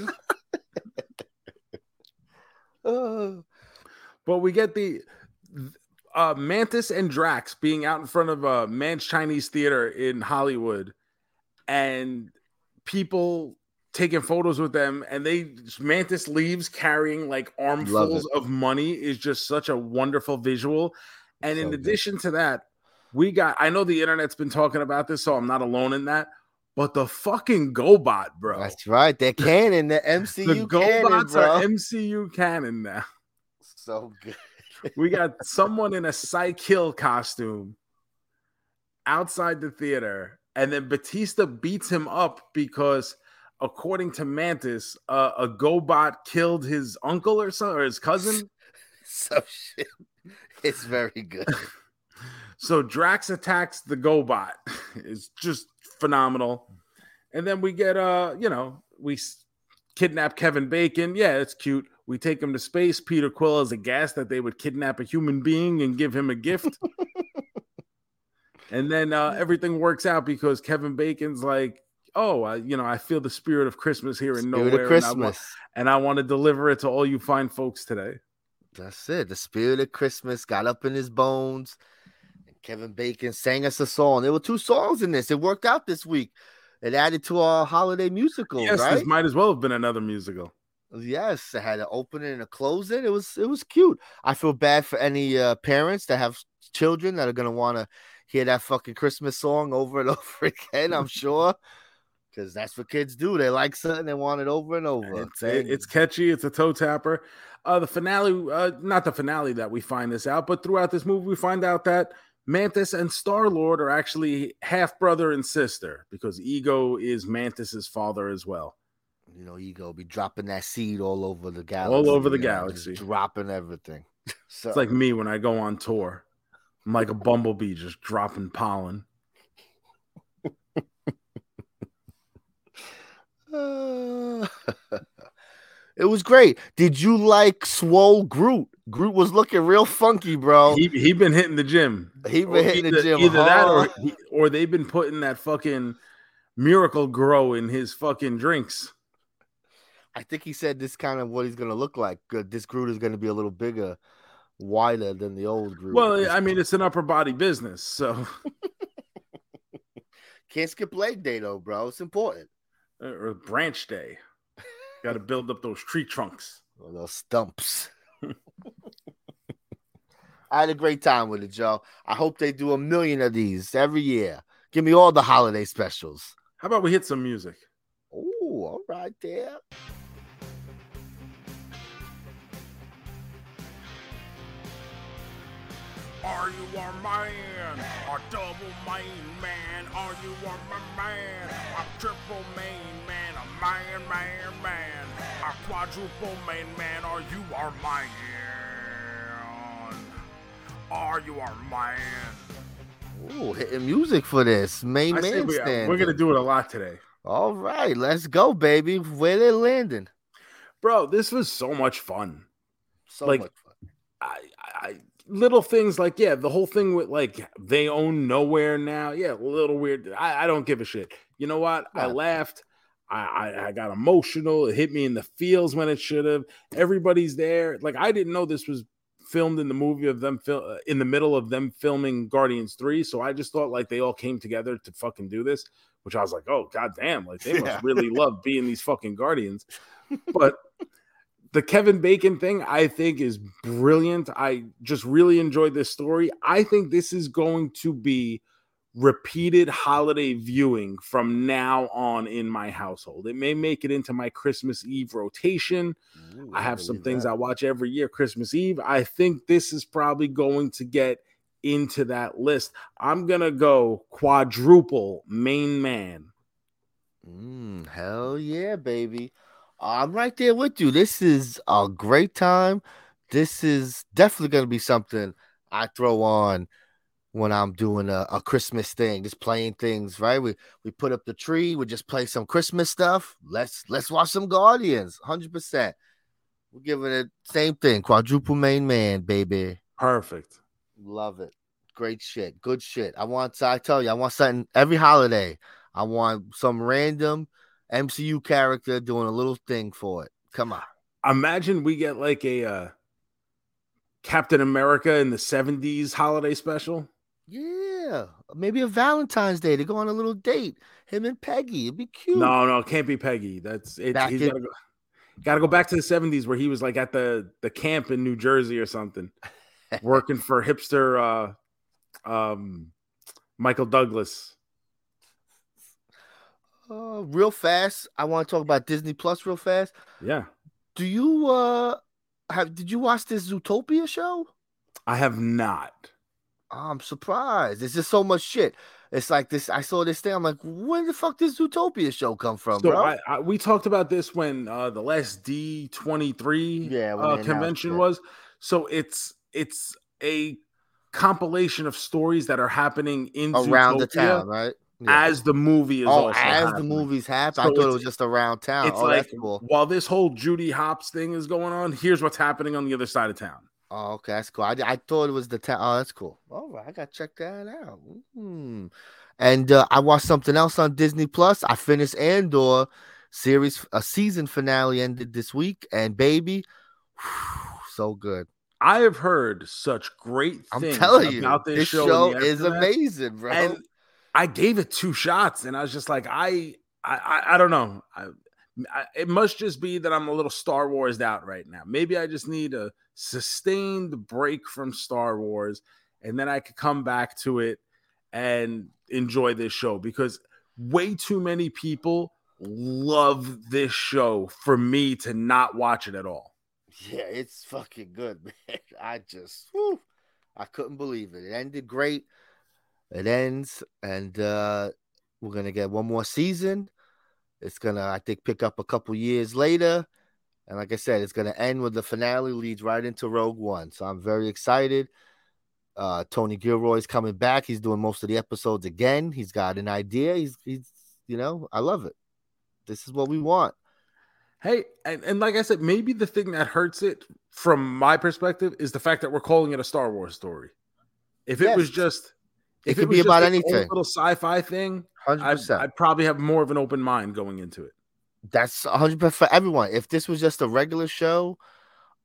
Oh, But we get the uh, Mantis and Drax being out in front of Grauman's Chinese Theater in Hollywood, and people taking photos with them. And they Mantis leaves carrying like armfuls of money is just such a wonderful visual. And in So good. addition to that, we got I know the internet's been talking about this, so I'm not alone in that. But the fucking GoBot, bro. That's right. They're canon. The MCU the canon, GoBots bro. are MCU canon now. so good. we got someone in a Cy-Kill costume outside the theater, and then Batista beats him up because, according to Mantis, uh, a GoBot killed his uncle or so, or his cousin. So shit. It's very good. So Drax attacks the GoBot. It's just phenomenal. And then we get uh, you know, we kidnap Kevin Bacon. Yeah, it's cute. We take him to space. Peter Quill is aghast that they would kidnap a human being and give him a gift. and then uh, everything works out because Kevin Bacon's like, "Oh, I, you know, I feel the spirit of Christmas here in Spirit Knowhere, of and I, wa- Christmas. and I want to deliver it to all you fine folks today." That's it. The spirit of Christmas got up in his bones. Kevin Bacon sang us a song. There were two songs in this. It worked out this week. It added to our holiday musical, yes, right? this might as well have been another musical. Yes, it had an opening and a closing. It was it was cute. I feel bad for any uh, parents that have children that are gonna want to hear that fucking Christmas song over and over again. I'm sure, because that's what kids do. They like something, they want it over and over. It's, it- it's catchy. It's a toe tapper. Uh, the finale, uh, not the finale that we find this out, but throughout this movie, we find out that Mantis and Star Lord are actually half brother and sister because Ego is Mantis's father as well. you know, ego be dropping that seed all over the galaxy, All over the galaxy. dropping everything. so It's like me when I go on tour. I'm like a bumblebee just dropping pollen. Uh, it was great. Did you like Swole Groot? Groot was looking real funky, bro. He he been hitting the gym. He Or been hitting the gym Either that or or they've been putting that fucking miracle grow in his fucking drinks. I think he said this kind of what he's gonna look like. Uh, This Groot is gonna be a little bigger, wider than the old Groot. Well, I mean, it's an upper body business, so can't skip leg day though, bro. It's important. or branch day. Got to build up those tree trunks. Or those stumps. I had a great time with it, Joe. I hope they do a million of these every year. Give me all the holiday specials. How about we hit some music? Oh, all right there. Are you a man? A double main man? Are you a man? A triple main man? A man, man, man? A quadruple main man? Are you our man? Are you our man? Ooh, hitting music for this main I man we, stand. we're gonna do it a lot today, All right, let's go, baby. Where they landing? bro. This was so much fun. So Like- much fun. I, I little things like yeah, the whole thing with like they own Knowhere now. Yeah, a little weird. I, I don't give a shit. You know what? I laughed. I, I I got emotional. It hit me in the feels when it should have. Everybody's there. Like I didn't know this was filmed in the movie of them fil- uh, in the middle of them filming Guardians 3 so I just thought like they all came together to fucking do this which I was like oh god damn like they Yeah. must really love being these fucking Guardians but the Kevin Bacon thing I think is brilliant. I just really enjoyed this story. I think this is going to be repeated holiday viewing from now on in my household. It may make it into my Christmas Eve rotation. Ooh, I have some things that. I watch every year Christmas Eve. I think this is probably going to get into that list. I'm going to go quadruple main man. Mm, hell yeah, baby. I'm right there with you. This is a great time. This is definitely going to be something I throw on when I'm doing a, a Christmas thing, just playing things, right? We we put up the tree, we just play some Christmas stuff. Let's let's watch some Guardians, 100%. We're giving it same thing, quadruple main man, baby. Perfect. Love it. Great shit. Good shit. I want I tell you, I want something every holiday. I want some random MCU character doing a little thing for it. Come on. Imagine we get like a uh, Captain America in the 70s holiday special. Yeah. Maybe a Valentine's Day to go on a little date. Him and Peggy. It'd be cute. No, no, it can't be Peggy. That's it. Back He's in- gotta go, gotta go back to the 70s where he was like at the the camp in New Jersey or something, working for hipster uh um Michael Douglas. Uh, real fast. I want to talk about Disney Plus real fast. Yeah. Do you uh have did you watch this Zootopia show? I have not. I'm surprised. It's just so much shit. It's like this. I saw this thing. I'm like, where the fuck did Zootopia show come from, So bro? I, I, we talked about this when uh, the last D23 Yeah, uh, convention was. So it's it's a compilation of stories that are happening in around the town, right? Yeah. as the movie is oh, also as the movies happen. So I thought it was just around town. It's oh, like cool. while this whole Judy Hopps thing is going on, here's what's happening on the other side of town. Oh, okay, that's cool. I, I thought it was the town. Oh, that's cool. All right, I gotta check that out. Hmm. And uh, I watched something else on Disney Plus. I finished Andor series. A season finale ended this week, and baby, so good. I have heard such great I'm things telling you, about this, this show, show, is amazing, bro. and I gave it two shots, and I was just like, I, I, I, I don't know. I, it must just be that I'm a little Star Wars out right now. Maybe I just need a sustained break from Star Wars, and then I could come back to it and enjoy this show because way too many people love this show for me to not watch it at all. Yeah, it's fucking good, man. I just, whew, I couldn't believe it. It ended great. It ends, and uh we're gonna get one more season. It's gonna, I think, pick up a couple years later, and like I said, it's gonna end with the finale leads right into Rogue One. So I'm very excited. Uh Tony Gilroy's coming back. He's doing most of the episodes again. He's got an idea. He's, he's, you know, I love it. This is what we want. Hey, and, and like I said, maybe the thing that hurts it from my perspective is the fact that we're calling it a Star Wars story. If it was Yes. just, It if could was be about anything. little sci-fi thing, Hundred I'd, percent. I'd probably have more of an open mind going into it. That's 100% for everyone. If this was just a regular show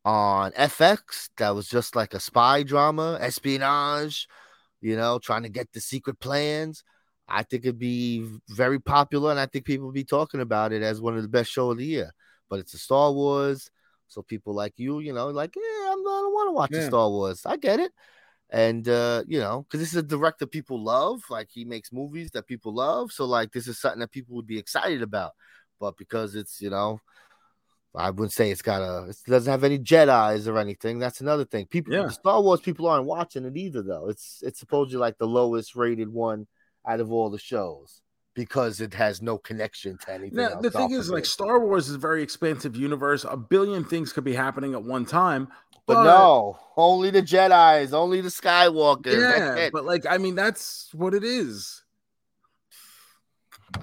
on FX that was just like a spy drama, espionage, you know, trying to get the secret plans, I think it'd be very popular and I think people would be talking about it as one of the best show of the year. but it's a Star Wars. So people like you, you know, like, yeah, I'm, I don't want to watch the Star Wars. I get it. And uh, you know, because this is a director people love, like he makes movies that people love. So like this is something that people would be excited about. But because it's, you know, I wouldn't say it's got a it doesn't have any Jedi's or anything. That's another thing. People Yeah. Star Wars people aren't watching it either, though. It's it's supposedly like the lowest rated one out of all the shows because it has no connection to anything. Now, the thing is, like. Star Wars is a very expansive universe. A billion things could be happening at one time. But no, only the Jedi's, only the Skywalkers. Yeah, but like, I mean, that's what it is.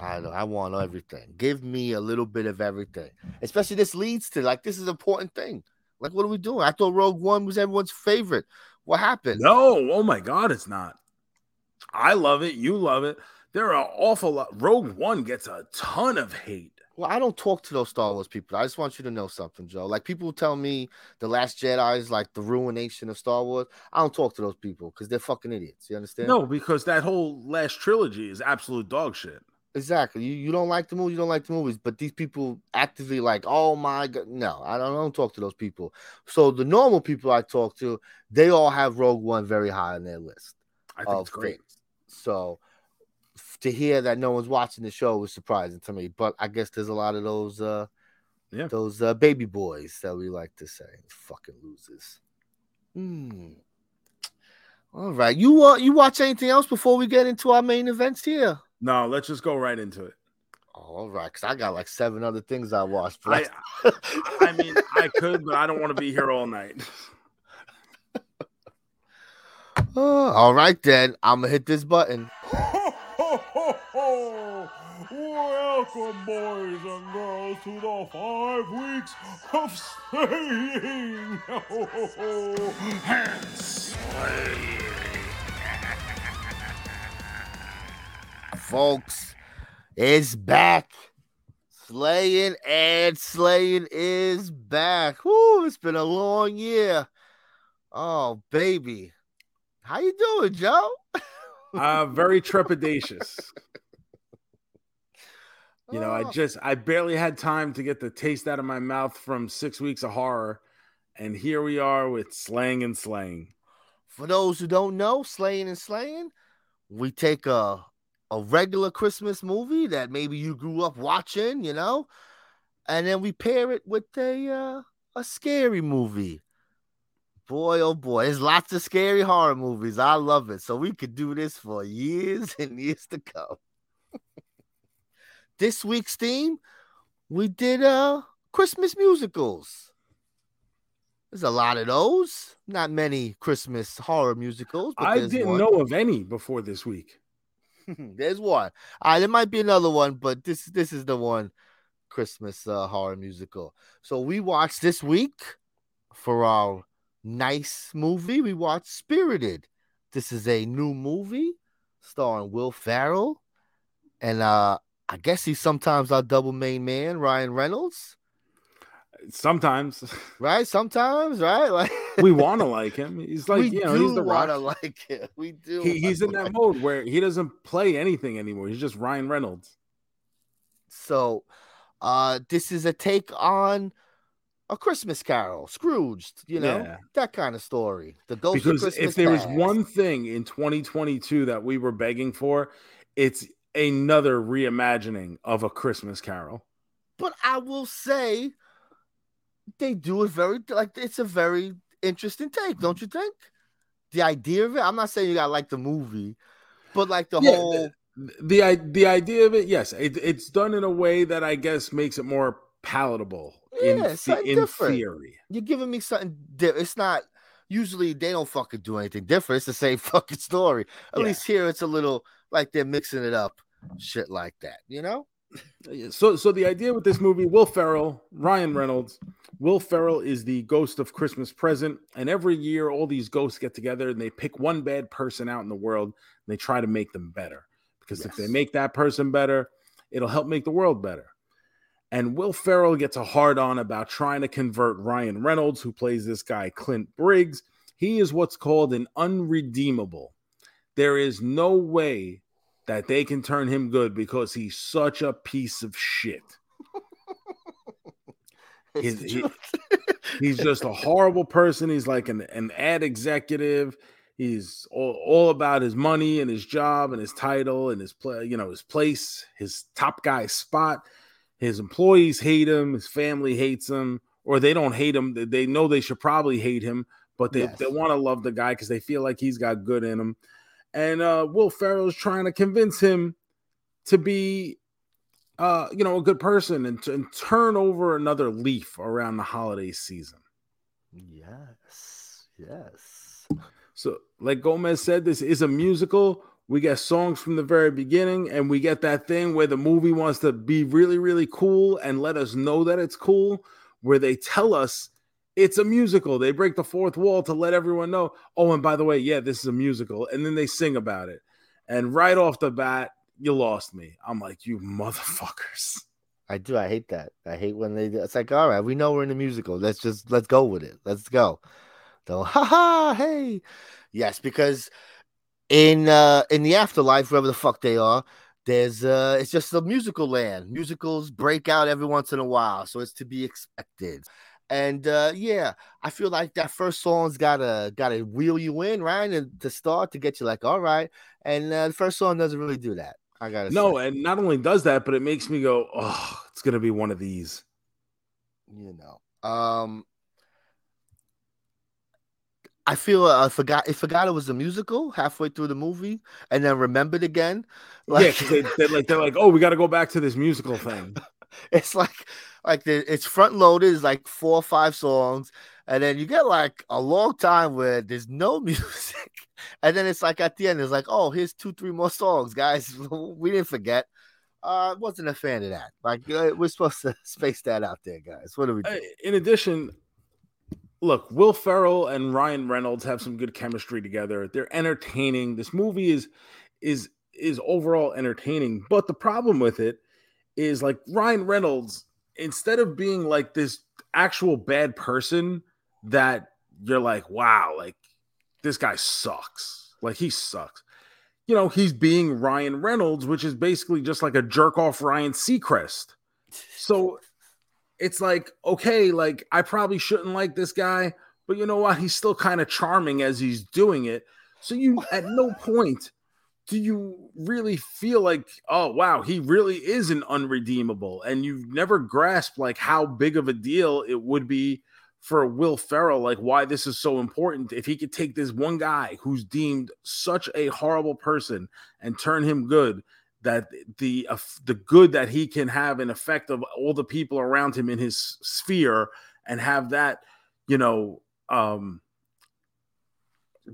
I know. I want everything. Give me a little bit of everything. Especially this leads to like this is an important thing. Like, what are we doing? I thought Rogue One was everyone's favorite. What happened? No, oh my god, it's not. I love it. You love it. There are an awful lot. Rogue One gets a ton of hate. Well, I don't talk to those Star Wars people. I just want you to know something, Joe. Like people tell me the Last Jedi is like the ruination of Star Wars. I don't talk to those people because they're fucking idiots. You understand? No, because that whole last trilogy is absolute dog shit. Exactly. You, you don't like the movie, you don't like the movies, but these people actively like, oh my god, no, I don't, I don't talk to those people. So the normal people I talk to, they all have Rogue One very high on their list. I think it's great. things. So to hear that no one's watching the show was surprising to me. But I guess there's a lot of those uh Yeah. those uh, baby boys that we like to say. Fucking losers. Hmm. All right. You uh, you watch anything else before we get into our main events here? No, let's just go right into it. Oh, all right, because I got like seven other things I watched. but I, I mean, I could, but I don't want to be here all night. Oh, all right then. I'm gonna hit this button. Welcome, boys and girls, to the five weeks of slaying and slaying. folks. It's back. Slaying and slaying is back. Whoo, it's been a long year. Oh, baby. How you doing, Joe? Uh, very trepidatious. You know, I Oh, just, I barely had time to get the taste out of my mouth from six weeks of horror. And here we are with slang and slang. for those who don't know, slaying and slaying, we take a a regular Christmas movie that maybe you grew up watching, you know, and then we pair it with a uh, a scary movie. Boy, oh boy, there's lots of scary horror movies. I love it. So we could do this for years and years to come. this week's theme, we did uh Christmas musicals. There's a lot of those. Not many Christmas horror musicals. I didn't one. know of any before this week. there's one. Uh, there might be another one, but this this is the one Christmas uh, horror musical. So we watched this week for our nice movie. We watched Spirited. This is a new movie starring Will Ferrell, and uh, I guess he's sometimes our double main man, Ryan Reynolds. Sometimes Right? Sometimes, right? Like we want to like him. He's like, we you know, he's the rock. wanna like it. We do. He, he's in that like mode where he doesn't play anything anymore. He's just Ryan Reynolds. So, uh, this is a take on a Christmas Carol, Scrooged. You know Yeah. that kind of story. The ghost of because Christmas if there was one thing in 2022 that we were begging for, it's another reimagining of a Christmas Carol. but I will say they do it very like it's a very interesting take, don't you think? The idea of it. I'm not saying you got to like the movie, but like the Yeah, whole. The i- the idea of it, yes, it, it's done in a way that I guess makes it more palatable in Yeah, the- something in different. theory. You're giving me something. different. it's not. Usually they don't fucking do anything different. It's the same fucking story. At Yeah. least here it's a little like they're mixing it up, shit like that. You know. Uh, so so the idea with this movie, Will Ferrell, Ryan Reynolds, Will Ferrell is the ghost of Christmas present, and every year all these ghosts get together and they pick one bad person out in the world and they try to make them better. Because if they make that person better, it'll help make the world better. And Will Ferrell gets a hard on about trying to convert Ryan Reynolds, who plays this guy Clint Briggs. He is what's called an unredeemable. There is no way that they can turn him good because he's such a piece of shit. He's, he, he's just a horrible person. He's like an, an ad executive. He's all, all about his money and his job and his title and his play, you know, his place, his top guy spot. His employees hate him, his family hates him, or they don't hate him. They know they should probably hate him, but they, yes. they want to love the guy because they feel like he's got good in him. And uh, Will Ferrell is trying to convince him to be uh, you know, a good person and, and turn over another leaf around the holiday season. Yes. Yes. So, like Gomez said, this is a musical. We get songs from the very beginning, and we get that thing where the movie wants to be really, really cool and let us know that it's cool, where they tell us it's a musical. They break the fourth wall to let everyone know, oh, and by the way, yeah, this is a musical. And then they sing about it. And right off the bat, you lost me. I'm like, you motherfuckers. I do. I hate that. I hate when they. It's like, all right, we know we're in a musical. Let's just let's go with it. Let's go. So, ha ha, hey, yes, because in uh in the afterlife, wherever the fuck they are, there's uh it's just a musical land. Musicals break out every once in a while, so it's to be expected. And uh yeah, I feel like that first song's gotta gotta wheel you in, right? And to start to get you like, all right. And uh, the first song doesn't really do that. I gotta no, say. and not only does that, but it makes me go, oh, it's gonna be one of these. You know, um, I feel uh, I forgot. I forgot it was a musical halfway through the movie, and then remembered again. Like, yeah, they, they're like they're like, oh, we got to go back to this musical thing. it's like like the, it's front loaded. is like four or five songs, and then you get like a long time where there's no music, and then it's like at the end, it's like, oh, here's two, three more songs, guys. we didn't forget. I uh, wasn't a fan of that. Like we're supposed to space that out there, guys. What do we? In addition, look, Will Ferrell and Ryan Reynolds have some good chemistry together. They're entertaining. This movie is is is overall entertaining, but the problem with it is like Ryan Reynolds instead of being like this actual bad person that you're like, wow, like this guy sucks. Like he sucks. You know, he's being Ryan Reynolds, which is basically just like a jerk off Ryan Seacrest. So it's like, okay, like I probably shouldn't like this guy, but you know what? He's still kind of charming as he's doing it. So you at no point do you really feel like, oh wow, he really is an unredeemable, and you've never grasped like how big of a deal it would be for Will Ferrell, like why this is so important. If he could take this one guy who's deemed such a horrible person and turn him good, that the uh, the good that he can have an effect of all the people around him in his sphere, and have that, you know, um,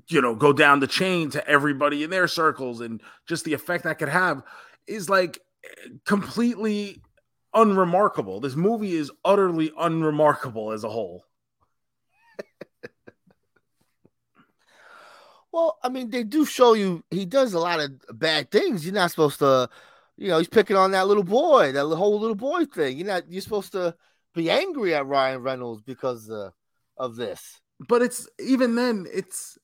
you know, go down the chain to everybody in their circles and just the effect that could have is like completely unremarkable. This movie is utterly unremarkable as a whole. well, I mean, they do show you he does a lot of bad things. You're not supposed to, you know, he's picking on that little boy, that whole little boy thing. You're not, you're supposed to be angry at Ryan Reynolds because uh, of this. But it's even then, it's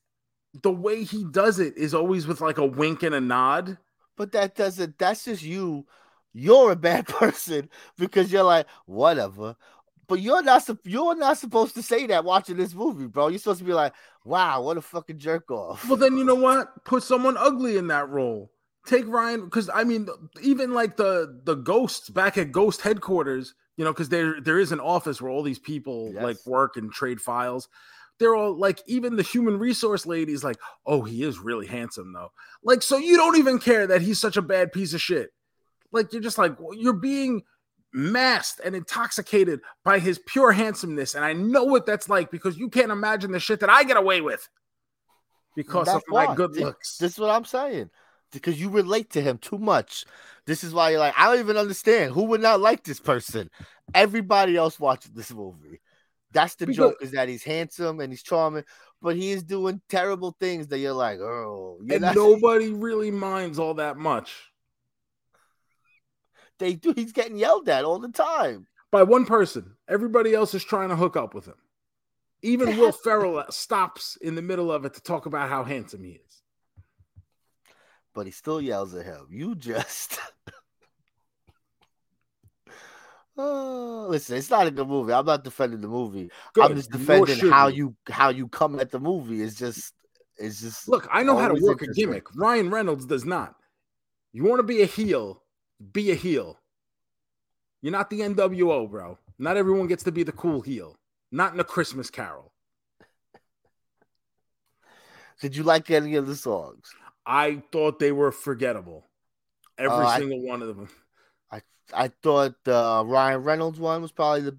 the way he does it is always with like a wink and a nod. But that doesn't, that's just you. You're a bad person because you're like, whatever. But you're not you're not supposed to say that watching this movie, bro. You're supposed to be like, wow, what a fucking jerk off. Well, then you know what? Put someone ugly in that role. Take Ryan, because I mean, even like the the ghosts back at Ghost headquarters, you know, because there there is an office where all these people yes. like work and trade files they're all like even the human resource lady is like oh he is really handsome though. Like so you don't even care that he's such a bad piece of shit. Like you're just like you're being masked and intoxicated by his pure handsomeness and i know what that's like because you can't imagine the shit that i get away with because that's of my why. good looks. this is what i'm saying because you relate to him too much. This is why you're like i don't even understand who would not like this person. Everybody else watching this movie that's the because, joke is that he's handsome and he's charming, but he is doing terrible things that you're like, oh, you're and not- nobody really minds all that much. They do. He's getting yelled at all the time by one person. Everybody else is trying to hook up with him. Even Will Ferrell uh, stops in the middle of it to talk about how handsome he is. But he still yells at him. You just. oh, listen, it's not a good movie. I'm not defending the movie. Good, I'm just defending how you. how you come at the movie. It's just it's just Look, I know how to work a gimmick. Ryan Reynolds does not. You want to be a heel, be a heel. You're not the NWO, bro. Not everyone gets to be the cool heel. Not in a Christmas Carol. Did you like any of the songs? I thought they were forgettable. Every Uh, I- single one of them. I thought the Ryan Reynolds one was probably the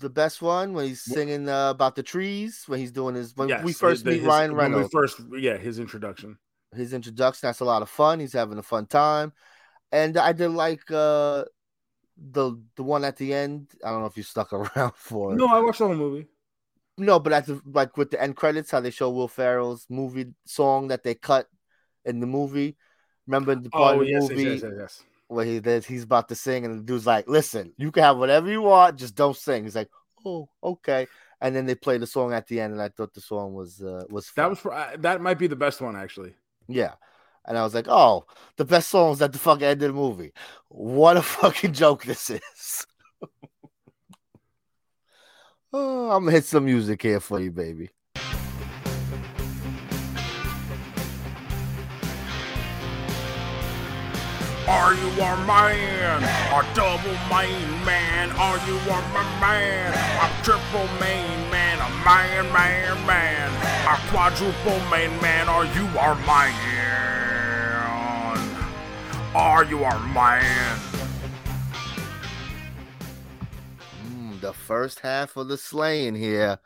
the best one when he's singing uh, about the trees when he's doing his when we first the- meet his- Ryan Reynolds. first, yeah, his introduction. His introduction that's a lot of fun. He's having a fun time, and I did like uh the the one at the end. I don't know if you stuck around for it. No, I watched the whole movie. No, but at the like with the end credits, how they show Will Ferrell's movie song that they cut in the movie. Remember the part Oh, of the yes, movie yes, yes, yes. Where he that he's about to sing, and the dude's like, "Listen, you can have whatever you want, just don't sing." He's like, "Oh, okay." And then they play the song at the end, and I thought the song was uh, was That was pro- uh, that might be the best one actually. yeah. And I was like, "Oh, the best songs at the fucking end of the movie." What a fucking joke this is. oh, I'm gonna hit some music here for you, baby. Are you a man? A double main man? Are you a ma- man? A triple main man? A man, man, man? A quadruple main man? Are you our man? Are you our man? Mm, the first half of the slaying here.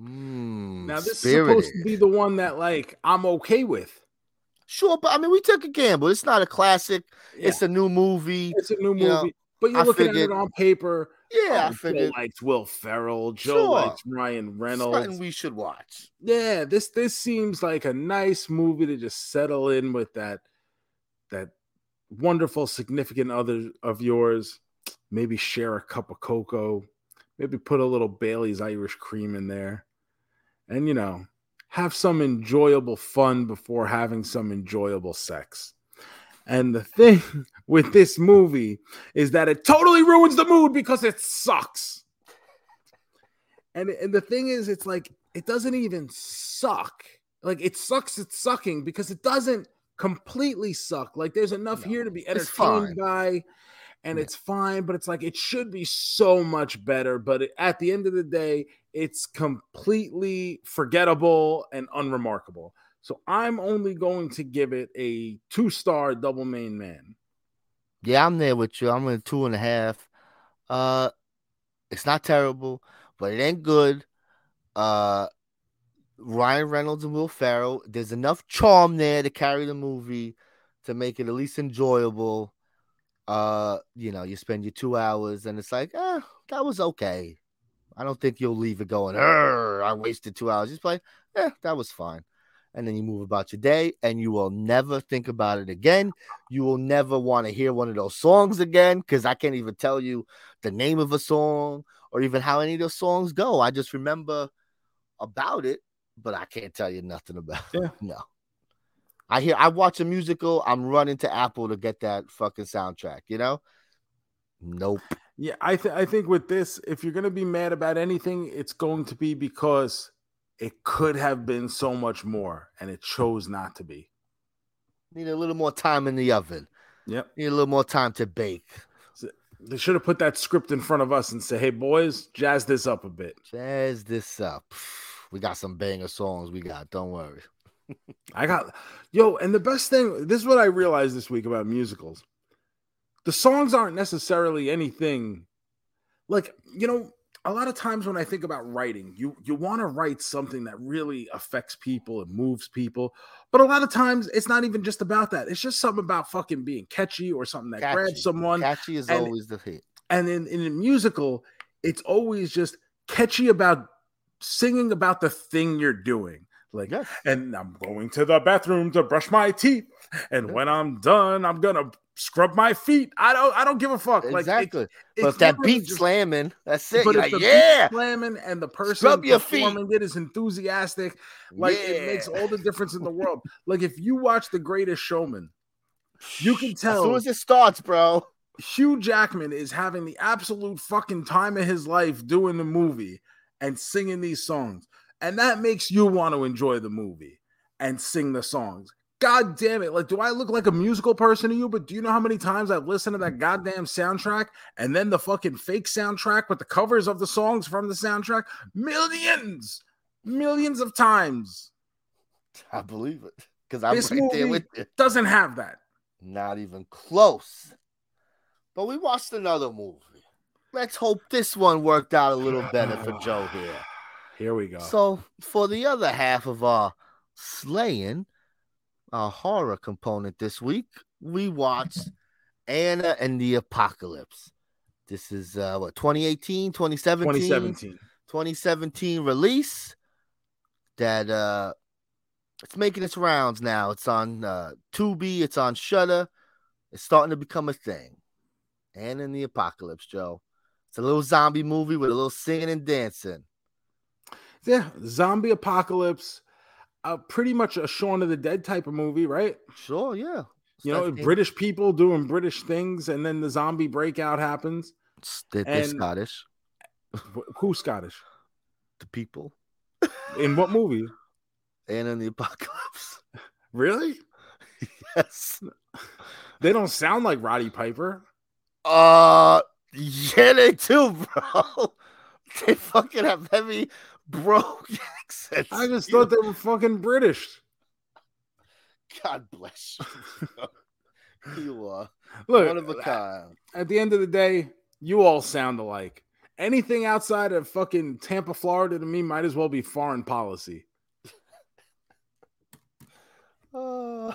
Mm, Now this spirited. is supposed to be the one that like I'm okay with. Sure, but I mean, we took a gamble. It's not a classic. Yeah. It's a new movie. It's a new movie, know, but you're I looking figured- at it on paper. Yeah, oh, I oh, figured Joe likes Will Ferrell. Joe Sure. likes Ryan Reynolds. something we should watch. yeah, this this seems like a nice movie to just settle in with that that wonderful significant other of yours. Maybe share a cup of cocoa. Maybe put a little Bailey's Irish cream in there, and you know, have some enjoyable fun before having some enjoyable sex. And the thing with this movie is that it totally ruins the mood because it sucks. And and the thing is, it's like it doesn't even suck. Like it sucks. It's sucking because it doesn't completely suck. Like there's enough No, here to be entertained by, and Yeah. it's fine. But it's like it should be so much better. But it- at the end of the day, it's completely forgettable and unremarkable. So I'm only going to give it a two star double main man. Yeah, I'm there with you. I'm in two and a half. Uh, it's not terrible, but it ain't good. Uh, Ryan Reynolds and Will Ferrell. There's enough charm there to carry the movie to make it at least enjoyable. Uh, you know, you spend your two hours and it's like, ah, that was okay. I don't think you'll leave it going, "Arr, I wasted two hours. Just play, yeah, that was fine. And then you move about your day and you will never think about it again. You will never want to hear one of those songs again because I can't even tell you the name of a song or even how any of those songs go. I just remember about it, but I can't tell you nothing about it. Yeah. No. I hear I watch a musical, I'm running to Apple to get that fucking soundtrack, you know? Nope. Yeah, I th- I think with this, if you're gonna be mad about anything, it's going to be because it could have been so much more, and it chose not to be. Need a little more time in the oven. Yep. Need a little more time to bake. They should have put that script in front of us and say, "Hey, boys, jazz this up a bit." Jazz this up. We got some banger songs we got. Don't worry. I got yo, and the best thing, this is what I realized this week about musicals. The songs aren't necessarily anything like, you know, a lot of times when I think about writing, you you want to write something that really affects people and moves people. But a lot of times it's not even just about that. It's just something about fucking being catchy or something that Catchy. grabs someone. Catchy is and- always the hit. And in, in a musical, it's always just catchy about singing about the thing you're doing. Like, Yes. and I'm going to the bathroom to brush my teeth. And Yeah. when I'm done, I'm gonna scrub my feet. I don't I don't give a fuck. Like Exactly. it, but if that beat just- slamming, that's it. but like, the yeah. beat slamming and the person Scrub your feet. performing it is enthusiastic, like it makes all the difference in the world. like if you watch The Greatest Showman, you can As soon tell as it starts, bro. Hugh Jackman is having the absolute fucking time of his life doing the movie and singing these songs. And that makes you want to enjoy the movie and sing the songs. God damn it. Like, do I look like a musical person to you? But do you know how many times I've listened to that mm. goddamn soundtrack and then the fucking fake soundtrack with the covers of the songs from the soundtrack? Millions, millions of times. I believe it because I'm This right there with you. doesn't have that. Not even close. But we watched another movie. Let's hope this one worked out a little better for Joe here. Here we go. So, for the other half of our slaying, our horror component this week, we watched Anna and the Apocalypse. This is uh what 2018, 2017, 2017. 2017 release that uh it's making its rounds now. It's on uh Tubi, it's on Shudder. It's starting to become a thing. Anna and the Apocalypse, Joe. It's a little zombie movie with a little singing and dancing. Yeah, zombie apocalypse. Uh, pretty much a Shaun of the Dead type of movie, right? Sure, yeah. You know, British people doing British things, and then the zombie breakout happens. They're, they're and- Scottish. Wh- Who's Scottish? The people. In what movie? Anna and the Apocalypse. Really? Yes. They don't sound like Roddy Piper. Uh, yeah, they do, bro. They fucking have heavy broke accents. I just thought they were fucking British. God bless you. you are Look, one of a kind. at the end of the day, you all sound alike. Anything outside of fucking Tampa, Florida, to me, might as well be foreign policy. Uh,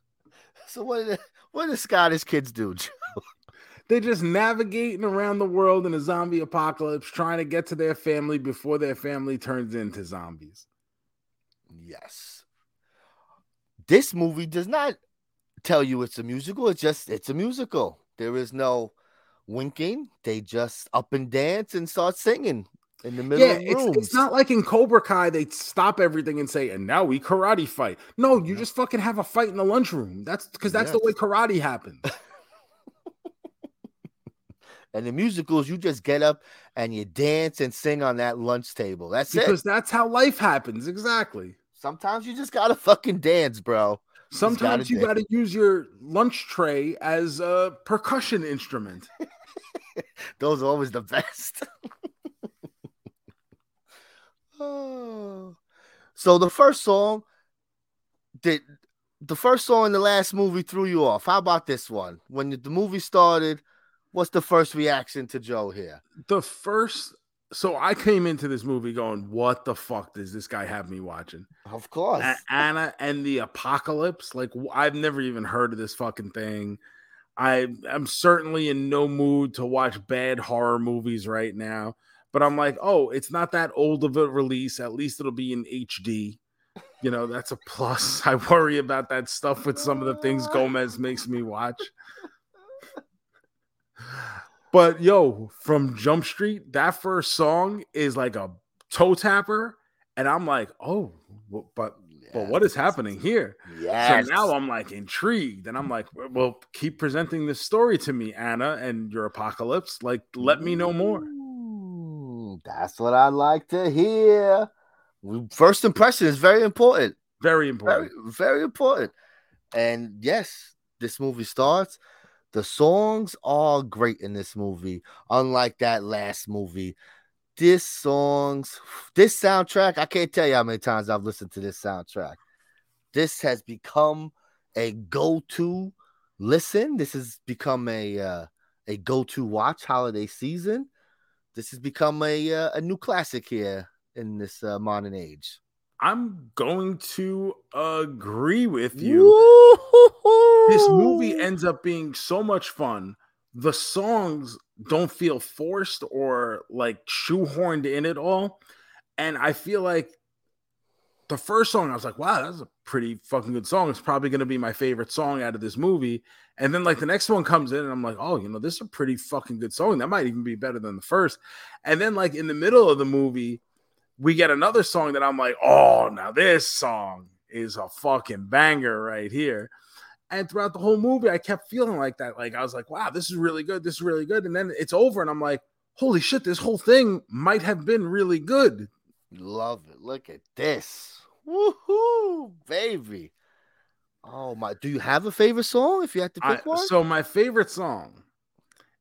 so what? The, what do Scottish kids do? They're just navigating around the world in a zombie apocalypse, trying to get to their family before their family turns into zombies. Yes. This movie does not tell you it's a musical. It's just it's a musical. There is no winking. They just up and dance and start singing in the middle Yeah, of it's, it's not like in Cobra Kai they stop everything and say, "And now we karate fight." No, you just fucking have a fight in the lunchroom. That's because that's the way karate happens. and the musicals, you just get up and you dance and sing on that lunch table. That's because it. that's how life happens. Exactly. Sometimes you just gotta fucking dance, bro. Sometimes gotta you do- got to use your lunch tray as a percussion instrument. Those are always the best. oh. So the first song did the first song in the last movie threw you off. How about this one? When the movie started, what's the first reaction to Joe here? The first, so I came into this movie going, "What the fuck does this guy have me watching?" Of course. Anna and the Apocalypse. Like I've never even heard of this fucking thing. I am certainly in no mood to watch bad horror movies right now. But I'm like, oh, it's not that old of a release. At least it'll be in HD. You know, that's a plus. I worry about that stuff with some of the things Gomez makes me watch. But yo, from Jump Street, that first song is like a toe tapper. And I'm like, oh, but but what is happening here? Yes. So now I'm like intrigued, and I'm like, well, keep presenting this story to me, Anna, and your apocalypse. Like, let me know more. Ooh, That's what I like to hear. First impression is very important. Very Very, important. very important. And yes, this movie starts. The songs are great in this movie, unlike that last movie. This songs, this soundtrack, I can't tell you how many times I've listened to this soundtrack. This has become a go-to listen. This has become a uh, a go-to watch holiday season. This has become a uh, a new classic here in this uh, modern age. I'm going to agree with you. This movie Woo-hoo-hoo. ends up being so much fun. The songs don't feel forced or like shoehorned in at all. And I feel like the first song, I was like, wow, that's a pretty fucking good song. It's probably going to be my favorite song out of this movie. And then, like, the next one comes in, and I'm like, oh, you know, this is a pretty fucking good song. That might even be better than the first. And then, like, in the middle of the movie, we get another song that I'm like, oh, now this song is a fucking banger right here. And throughout the whole movie, I kept feeling like that. Like I was like, wow, this is really good. This is really good. And then it's over, and I'm like, holy shit, this whole thing might have been really good. Love it. Look at this. Woohoo, baby. Oh my, do you have a favorite song if you had to pick I- one? so my favorite song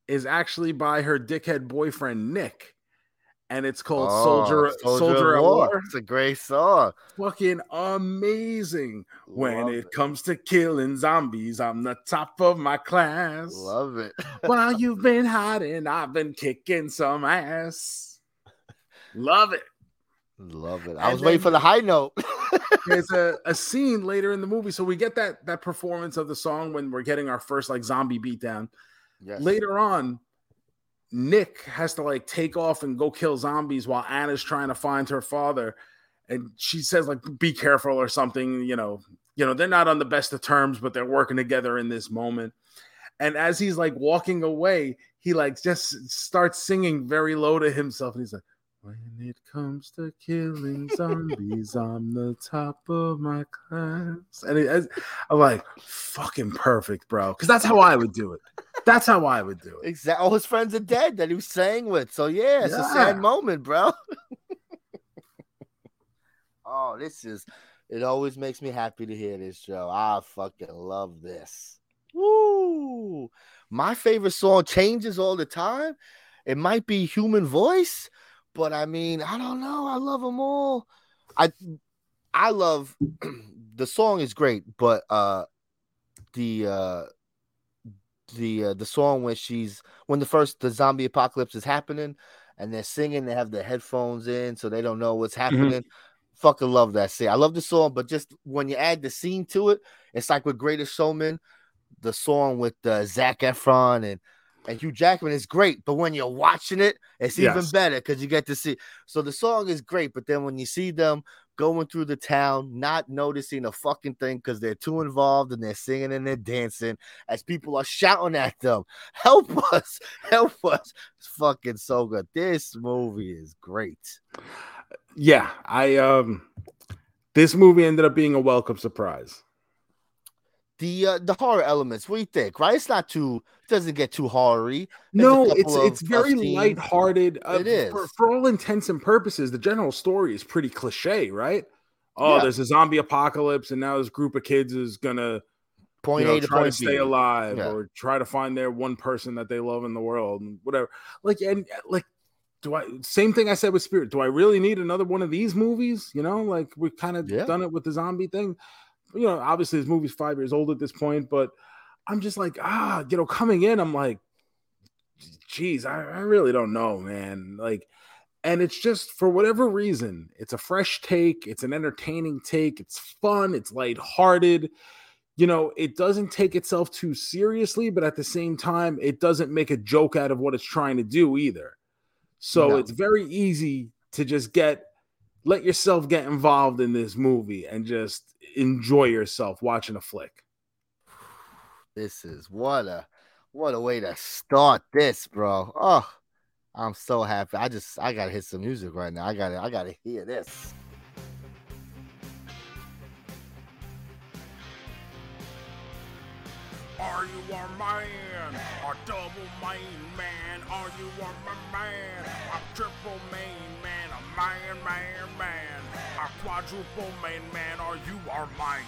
is actually by her dickhead boyfriend Nick, and it's called Soldier Oh, Soldier, at War. It's a great song. Fucking amazing. When Love it comes to killing zombies, I'm the top of my class. Love it. While you've been hiding, I've been kicking some ass. Love it. Love it. I And was waiting for the high note. There's a, a scene later in the movie. So we get that that performance of the song when we're getting our first like zombie beatdown. yes. Later on, Nick has to like take off and go kill zombies while Anna's trying to find her father. And she says, like, be careful or something, you know. You know, they're not on the best of terms, but they're working together in this moment. And as he's like walking away, he like just starts singing very low to himself. And he's like, When it comes to killing zombies, I'm the top of my class. And it, I'm like, fucking perfect, bro. Because that's how I would do it. That's how I would do it. Exactly. All his friends are dead that he was saying with. So yeah, it's a sad moment, bro. oh, this is. It always makes me happy to hear this, Joe. I fucking love this. Woo! My favorite song changes all the time. It might be Human Voice, but I mean, I don't know. I love them all. I I love the song is great, but uh the uh the uh, the song when she's when the first the zombie apocalypse is happening and they're singing they have their headphones in so they don't know what's happening. Fucking love that scene. I love the song but just when you add the scene to it it's like with greatest showman the song with uh, zach efron and and hugh jackman is great but when you're watching it it's even Yes. better because you get to see so the song is great but then when you see them going through the town not noticing a fucking thing because they're too involved and they're singing and they're dancing as people are shouting at them, help us, help us. It's fucking so good. This movie is great. Yeah, I um this movie ended up being a welcome surprise. The uh, the horror elements, what do you think? Right? It's not too it doesn't get too horror-y. There's No, it's it's very tough scenes. lighthearted. Uh, It is. For, for all intents and purposes, the general story is pretty cliche, right? Oh, Yeah. there's a zombie apocalypse, and now this group of kids is gonna Point you know, A to try to stay B. alive Yeah. or try to find their one person that they love in the world and whatever. Like and like do I same thing I said with Spirit. Do I really need another one of these movies? You know, like we've kind of Yeah. done it with the zombie thing. You know, obviously this movie's five years old at this point, but I'm just like, ah, you know, coming in, I'm like, geez, I, I really don't know, man. Like, and it's just for whatever reason, it's a fresh take, it's an entertaining take, it's fun, it's lighthearted. You know, it doesn't take itself too seriously, but at the same time, it doesn't make a joke out of what it's trying to do either. So No. it's very easy to just get let yourself get involved in this movie and just enjoy yourself watching a flick. This is what a what a way to start this, bro. Oh, I'm so happy. I just I gotta hit some music right now. I gotta I gotta hear this. Are you a man? A double main man? Are you a man? A triple main man? A man, man, man? A quadruple main man? Are you our man?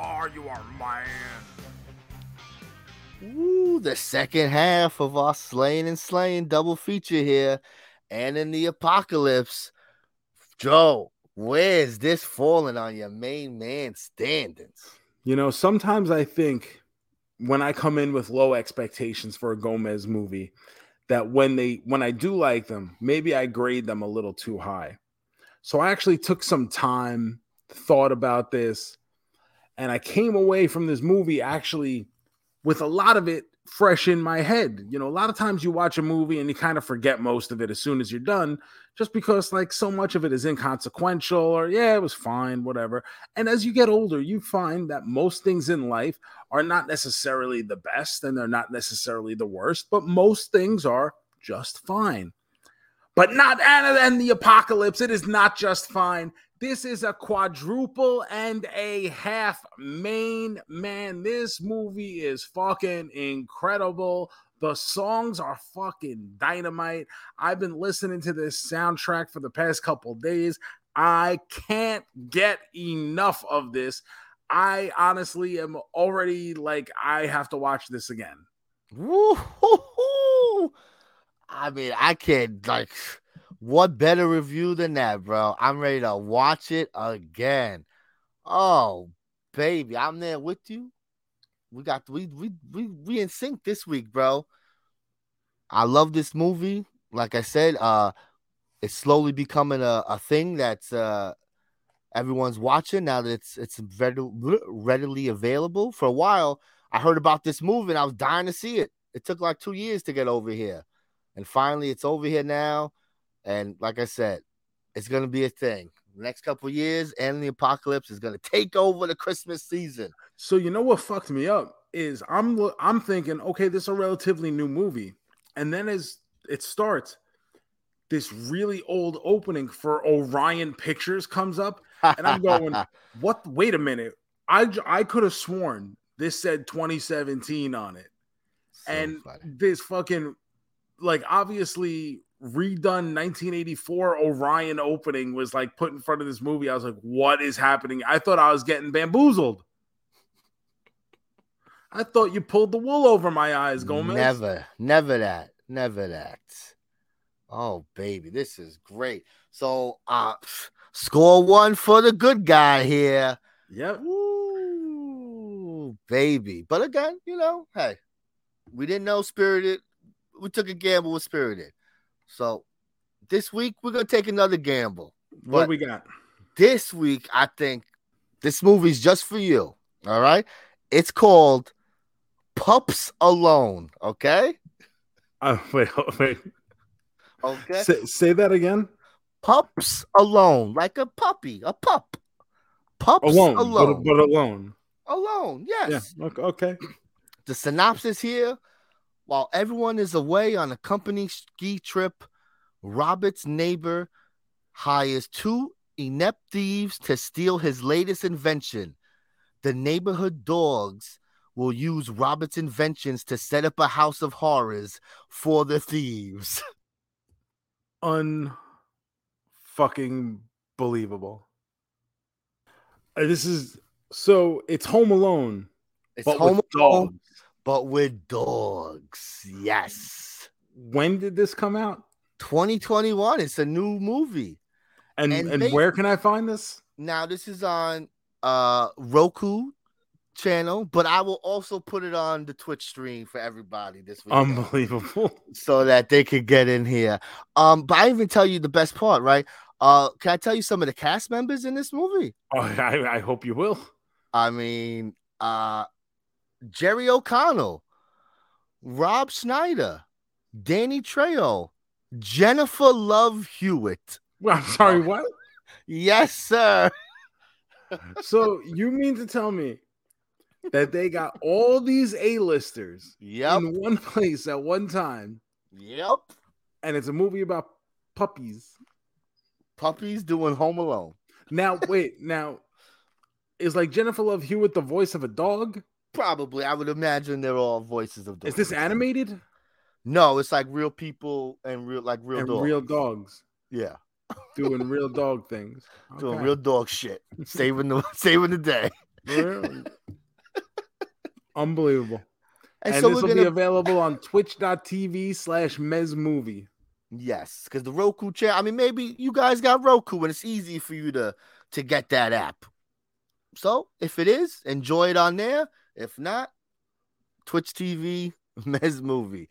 Are you our man? Ooh, the second half of our Sleighing and Slaying double feature here. Anna and the Apocalypse, Joe, where's this falling on your main man standings? You know, sometimes I think when I come in with low expectations for a Gomez movie, that when they when I do like them, maybe I grade them a little too high. So I actually took some time, thought about this, and I came away from this movie actually with a lot of it fresh in my head. You know, a lot of times you watch a movie and you kind of forget most of it as soon as you're done, just because like so much of it is inconsequential or yeah, it was fine, whatever. And as you get older, you find that most things in life are not necessarily the best and they're not necessarily the worst, but most things are just fine. But not Anna and the apocalypse, it is not just fine. This is a quadruple and a half main man. This movie is fucking incredible. The songs are fucking dynamite. I've been listening to this soundtrack for the past couple days. I can't get enough of this. I honestly am already like, I have to watch this again. Woo-hoo-hoo. I mean, I can't like what better review than that, bro? I'm ready to watch it again. Oh, baby, I'm there with you. We got we we we we in sync this week, bro. I love this movie. Like I said, uh it's slowly becoming a, a thing that's uh everyone's watching now that it's it's readily, readily available. For a while, I heard about this movie and I was dying to see it. It took like two years to get over here. And finally it's over here now. And like I said, it's gonna be a thing. next couple years, and the apocalypse is gonna take over the Christmas season. So you know what fucked me up is I'm I'm thinking, okay, this is a relatively new movie, and then as it starts, this really old opening for Orion Pictures comes up, and I'm going, what? Wait a minute, I I could have sworn this said 2017 on it, so and funny. this fucking like obviously redone 1984 Orion opening was like put in front of this movie. I was like, what is happening? I thought I was getting bamboozled. I thought you pulled the wool over my eyes, Gomez. Never, never that, never that. Oh, baby, this is great. So, uh, score one for the good guy here. Yep. Ooh, baby. But again, you know, hey, we didn't know Spirited. We took a gamble with Spirited. So this week we're gonna take another gamble. What we got? This week, I think this movie's just for you. All right. It's called Pups Alone. Okay. Uh, wait, wait. Okay. Say, say that again. Pups alone, like a puppy, a pup. Pups alone, alone, but, but alone. Alone, yes. Yeah. Okay. The synopsis here while everyone is away on a company ski trip, Robert's neighbor hires two inept thieves to steal his latest invention. The neighborhood dogs will use Robert's inventions to set up a house of horrors for the thieves. Unfucking believable. Uh, this is so it's Home Alone. It's Home Alone, but with dogs. Yes. When did this come out? 2021. It's a new movie. And and, and they, where can I find this? Now this is on uh Roku channel, but I will also put it on the Twitch stream for everybody this week. Unbelievable. So that they could get in here. Um, but I even tell you the best part, right? Uh, can I tell you some of the cast members in this movie? Oh, I, I hope you will. I mean, uh, Jerry O'Connell, Rob Schneider, Danny Trejo, Jennifer Love Hewitt. Well, I'm sorry, oh. what? Yes, sir. so you mean to tell me that they got all these A-listers yep. in one place at one time? Yep. And it's a movie about puppies. Puppies doing Home Alone. Now, wait, now is like Jennifer Love Hewitt the voice of a dog? Probably. I would imagine they're all voices of dogs. Is this animated? No, it's like real people and real like real and dogs. real dogs. Yeah. Doing real dog things. Okay. Doing real dog shit. saving the saving the day. Unbelievable. And, and so this will gonna... be available on twitch.tv slash mez movie. Yes, because the Roku channel. I mean, maybe you guys got Roku and it's easy for you to to get that app. So if it is, enjoy it on there. If not, Twitch TV, Mez movie.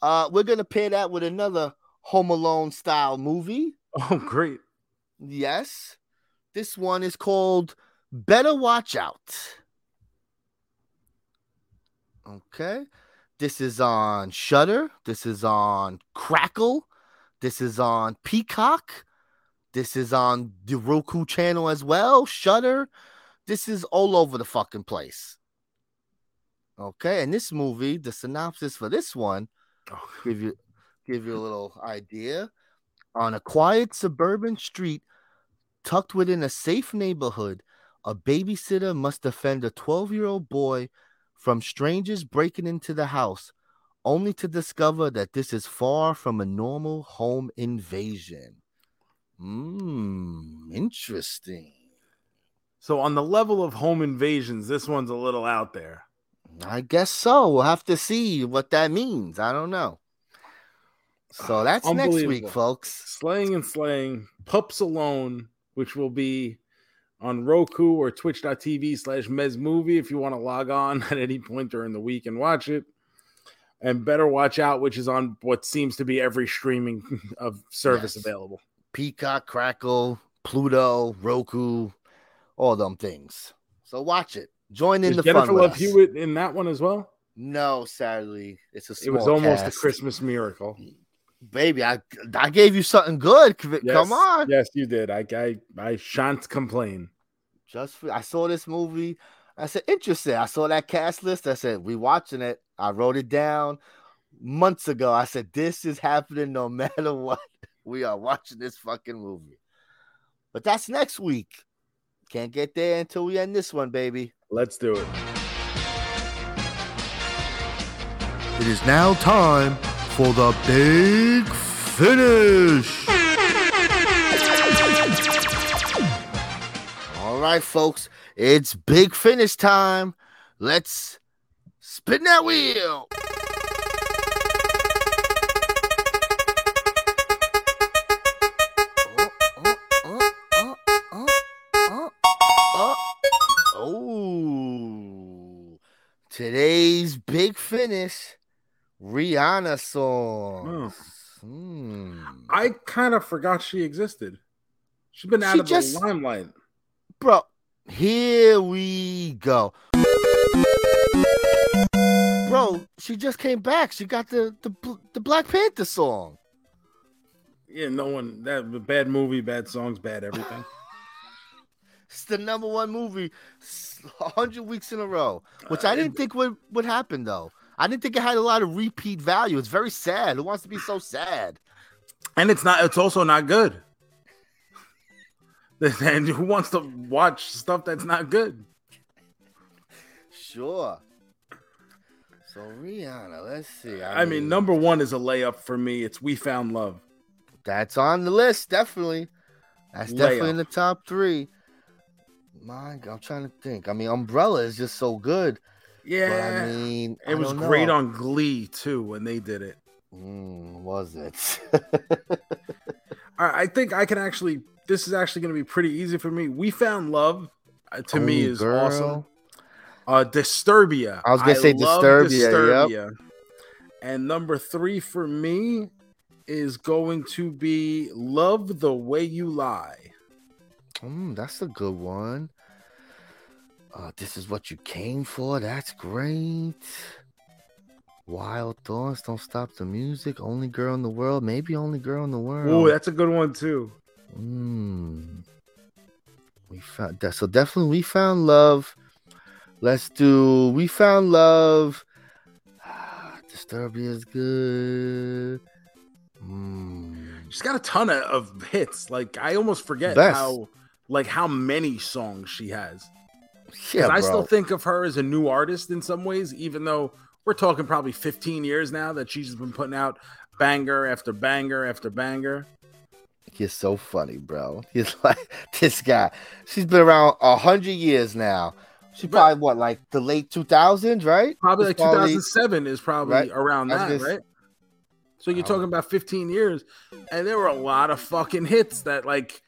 Uh, we're gonna pair that with another Home Alone style movie. Oh, great! Yes, this one is called Better Watch Out. Okay, this is on Shudder. This is on Crackle. This is on Peacock. This is on the Roku channel as well. Shudder. This is all over the fucking place. Okay, and this movie, the synopsis for this one, oh. give you give you a little idea. On a quiet suburban street, tucked within a safe neighborhood, a babysitter must defend a 12 year old boy from strangers breaking into the house, only to discover that this is far from a normal home invasion. Mmm, interesting. So on the level of home invasions, this one's a little out there. I guess so. We'll have to see what that means. I don't know. So ah, that's next week, folks. Sleighing and Slaying, Pups Alone, which will be on Roku or twitch.tv slash Mez Movie if you want to log on at any point during the week and watch it. And Better Watch Out, which is on what seems to be every streaming of service Yes. available. Peacock, Crackle, Pluto, Roku, all them things. So watch it. Join in Is the Jennifer fun Love. Hewitt in that one as well? No, sadly, it's a It was almost cast. a Christmas miracle. Baby, I I gave you something good. Yes, Come on. Yes, you did. I I, I shan't complain. Just for, I saw this movie. I said, interesting. I saw that cast list. I said, we watching it. I wrote it down months ago. I said, this is happening no matter what. We are watching this fucking movie. But that's next week. Can't get there until we end this one, baby. Let's do it. It is now time for the big finish. All right, folks. It's big finish time. Let's spin that wheel. Today's big finish, Rihanna songs. Hmm. I kind of forgot she existed. She's been out She of just- the limelight. Bro, here we go. Bro, she just came back. She got the the, the Black Panther song. Yeah, no one that bad movie, bad songs, bad everything. It's the number one movie 100 weeks in a row, which I Uh, didn't think would, would happen, though. I didn't think it had a lot of repeat value. It's very sad. Who wants to be so sad? and it's not. It's also not good. And who wants to watch stuff that's not good? Sure. So, Rihanna, let's see. I mean, number one is a layup for me. It's "We Found Love." That's on the list, definitely. That's definitely in the top three. God, I'm trying to think. I mean, Umbrella is just so good. Yeah, But I mean, it I was great know. on Glee too when they did it. Mm, was it? I, I think I can actually. This is actually going to be pretty easy for me. "We Found Love" uh, to me Oh, is girl. awesome. Uh, Disturbia. I was gonna say love Disturbia, yep. And number three for me is going to be "Love the Way You Lie." Mm, that's a good one. Uh, this is what you came for. That's great. Wild thoughts. Don't stop the music. Only girl in the world. Maybe only girl in the world. Oh, that's a good one too. Mm. We found that. So definitely, we found love. Let's do. We found love. Ah, Disturbia is good. Mm. She's got a ton of, of hits. Like I almost forget Best. how like how many songs she has. Yeah, I still think of her as a new artist in some ways, even though we're talking probably 15 years now that she's been putting out banger after banger after banger. He's so funny, bro. He's like this guy. She's been around a hundred years now. She But- probably what, like the late two thousands, right? Probably It's like 2007 is probably right? around that, gonna right? So you're talking about 15 years, and there were a lot of fucking hits that, like,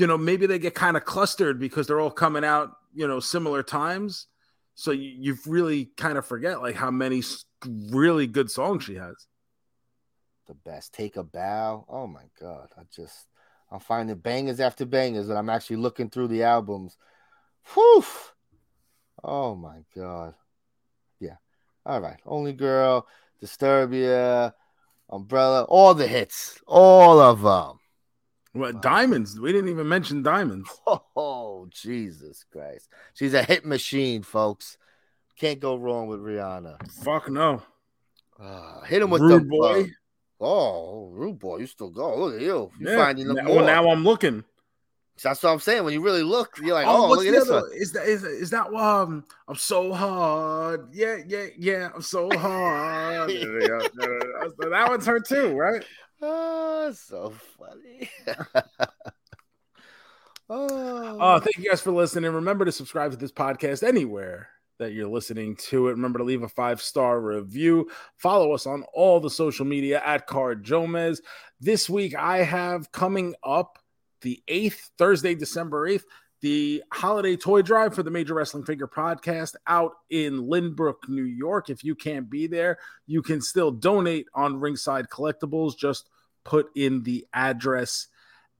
you know, maybe they get kind of clustered because they're all coming out, you know, similar times. So you, you really kind of forget like how many really good songs she has. the best. Take a bow. Oh my god, I just I'm finding bangers after bangers, and I'm actually looking through the albums. Whew. Oh my god. Yeah. All right. Only girl, Disturbia, Umbrella, all the hits, all of them. What diamonds? We didn't even mention diamonds. Oh Jesus Christ, she's a hit machine, folks. Can't go wrong with Rihanna. Fuck no. Ah, hit him with Rude the boy. Oh, rude boy, you still go. Look at you. You Yeah. finding them Now, more. well, now I'm looking. That's what I'm saying. When you really look, you're like, Oh, oh, look at this other? one. Is that is, is that um? I'm so hard. Yeah, yeah, yeah. I'm so hard. That one's her too, right? Oh, so funny. oh, Uh, thank you guys for listening. Remember to subscribe to this podcast anywhere that you're listening to it. Remember to leave a five star review. Follow us on all the social media at CarJoeMeZ. This week, I have coming up the 8th, Thursday, December 8th, the holiday toy drive for the Major Wrestling Figure podcast out in Lynbrook, New York. If you can't be there, you can still donate on Ringside Collectibles. Just put in the address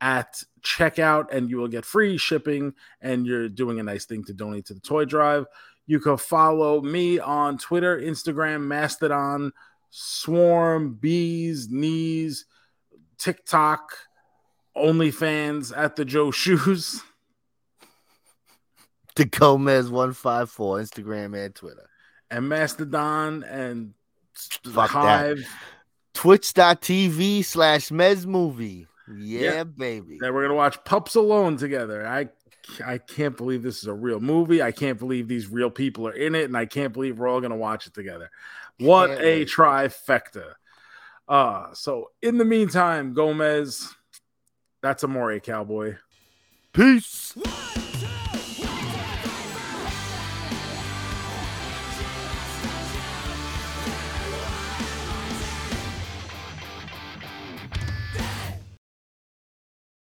at checkout and you will get free shipping and you're doing a nice thing to donate to the toy drive you can follow me on twitter instagram mastodon swarm bees knees tiktok onlyfans at the joe shoes the Gomez one five four Instagram and Twitter. and mastodon and Fuck that. hive Twitch.tv slash Mez movie. Yeah, Yeah. baby. that we're gonna watch pups alone together i I can't believe this is a real movie. I can't believe these real people are in it, and I can't believe we're all gonna watch it together. What Can't a wait. trifecta! Uh, so in the meantime, Gomez, that's Amore Cowboy. Peace.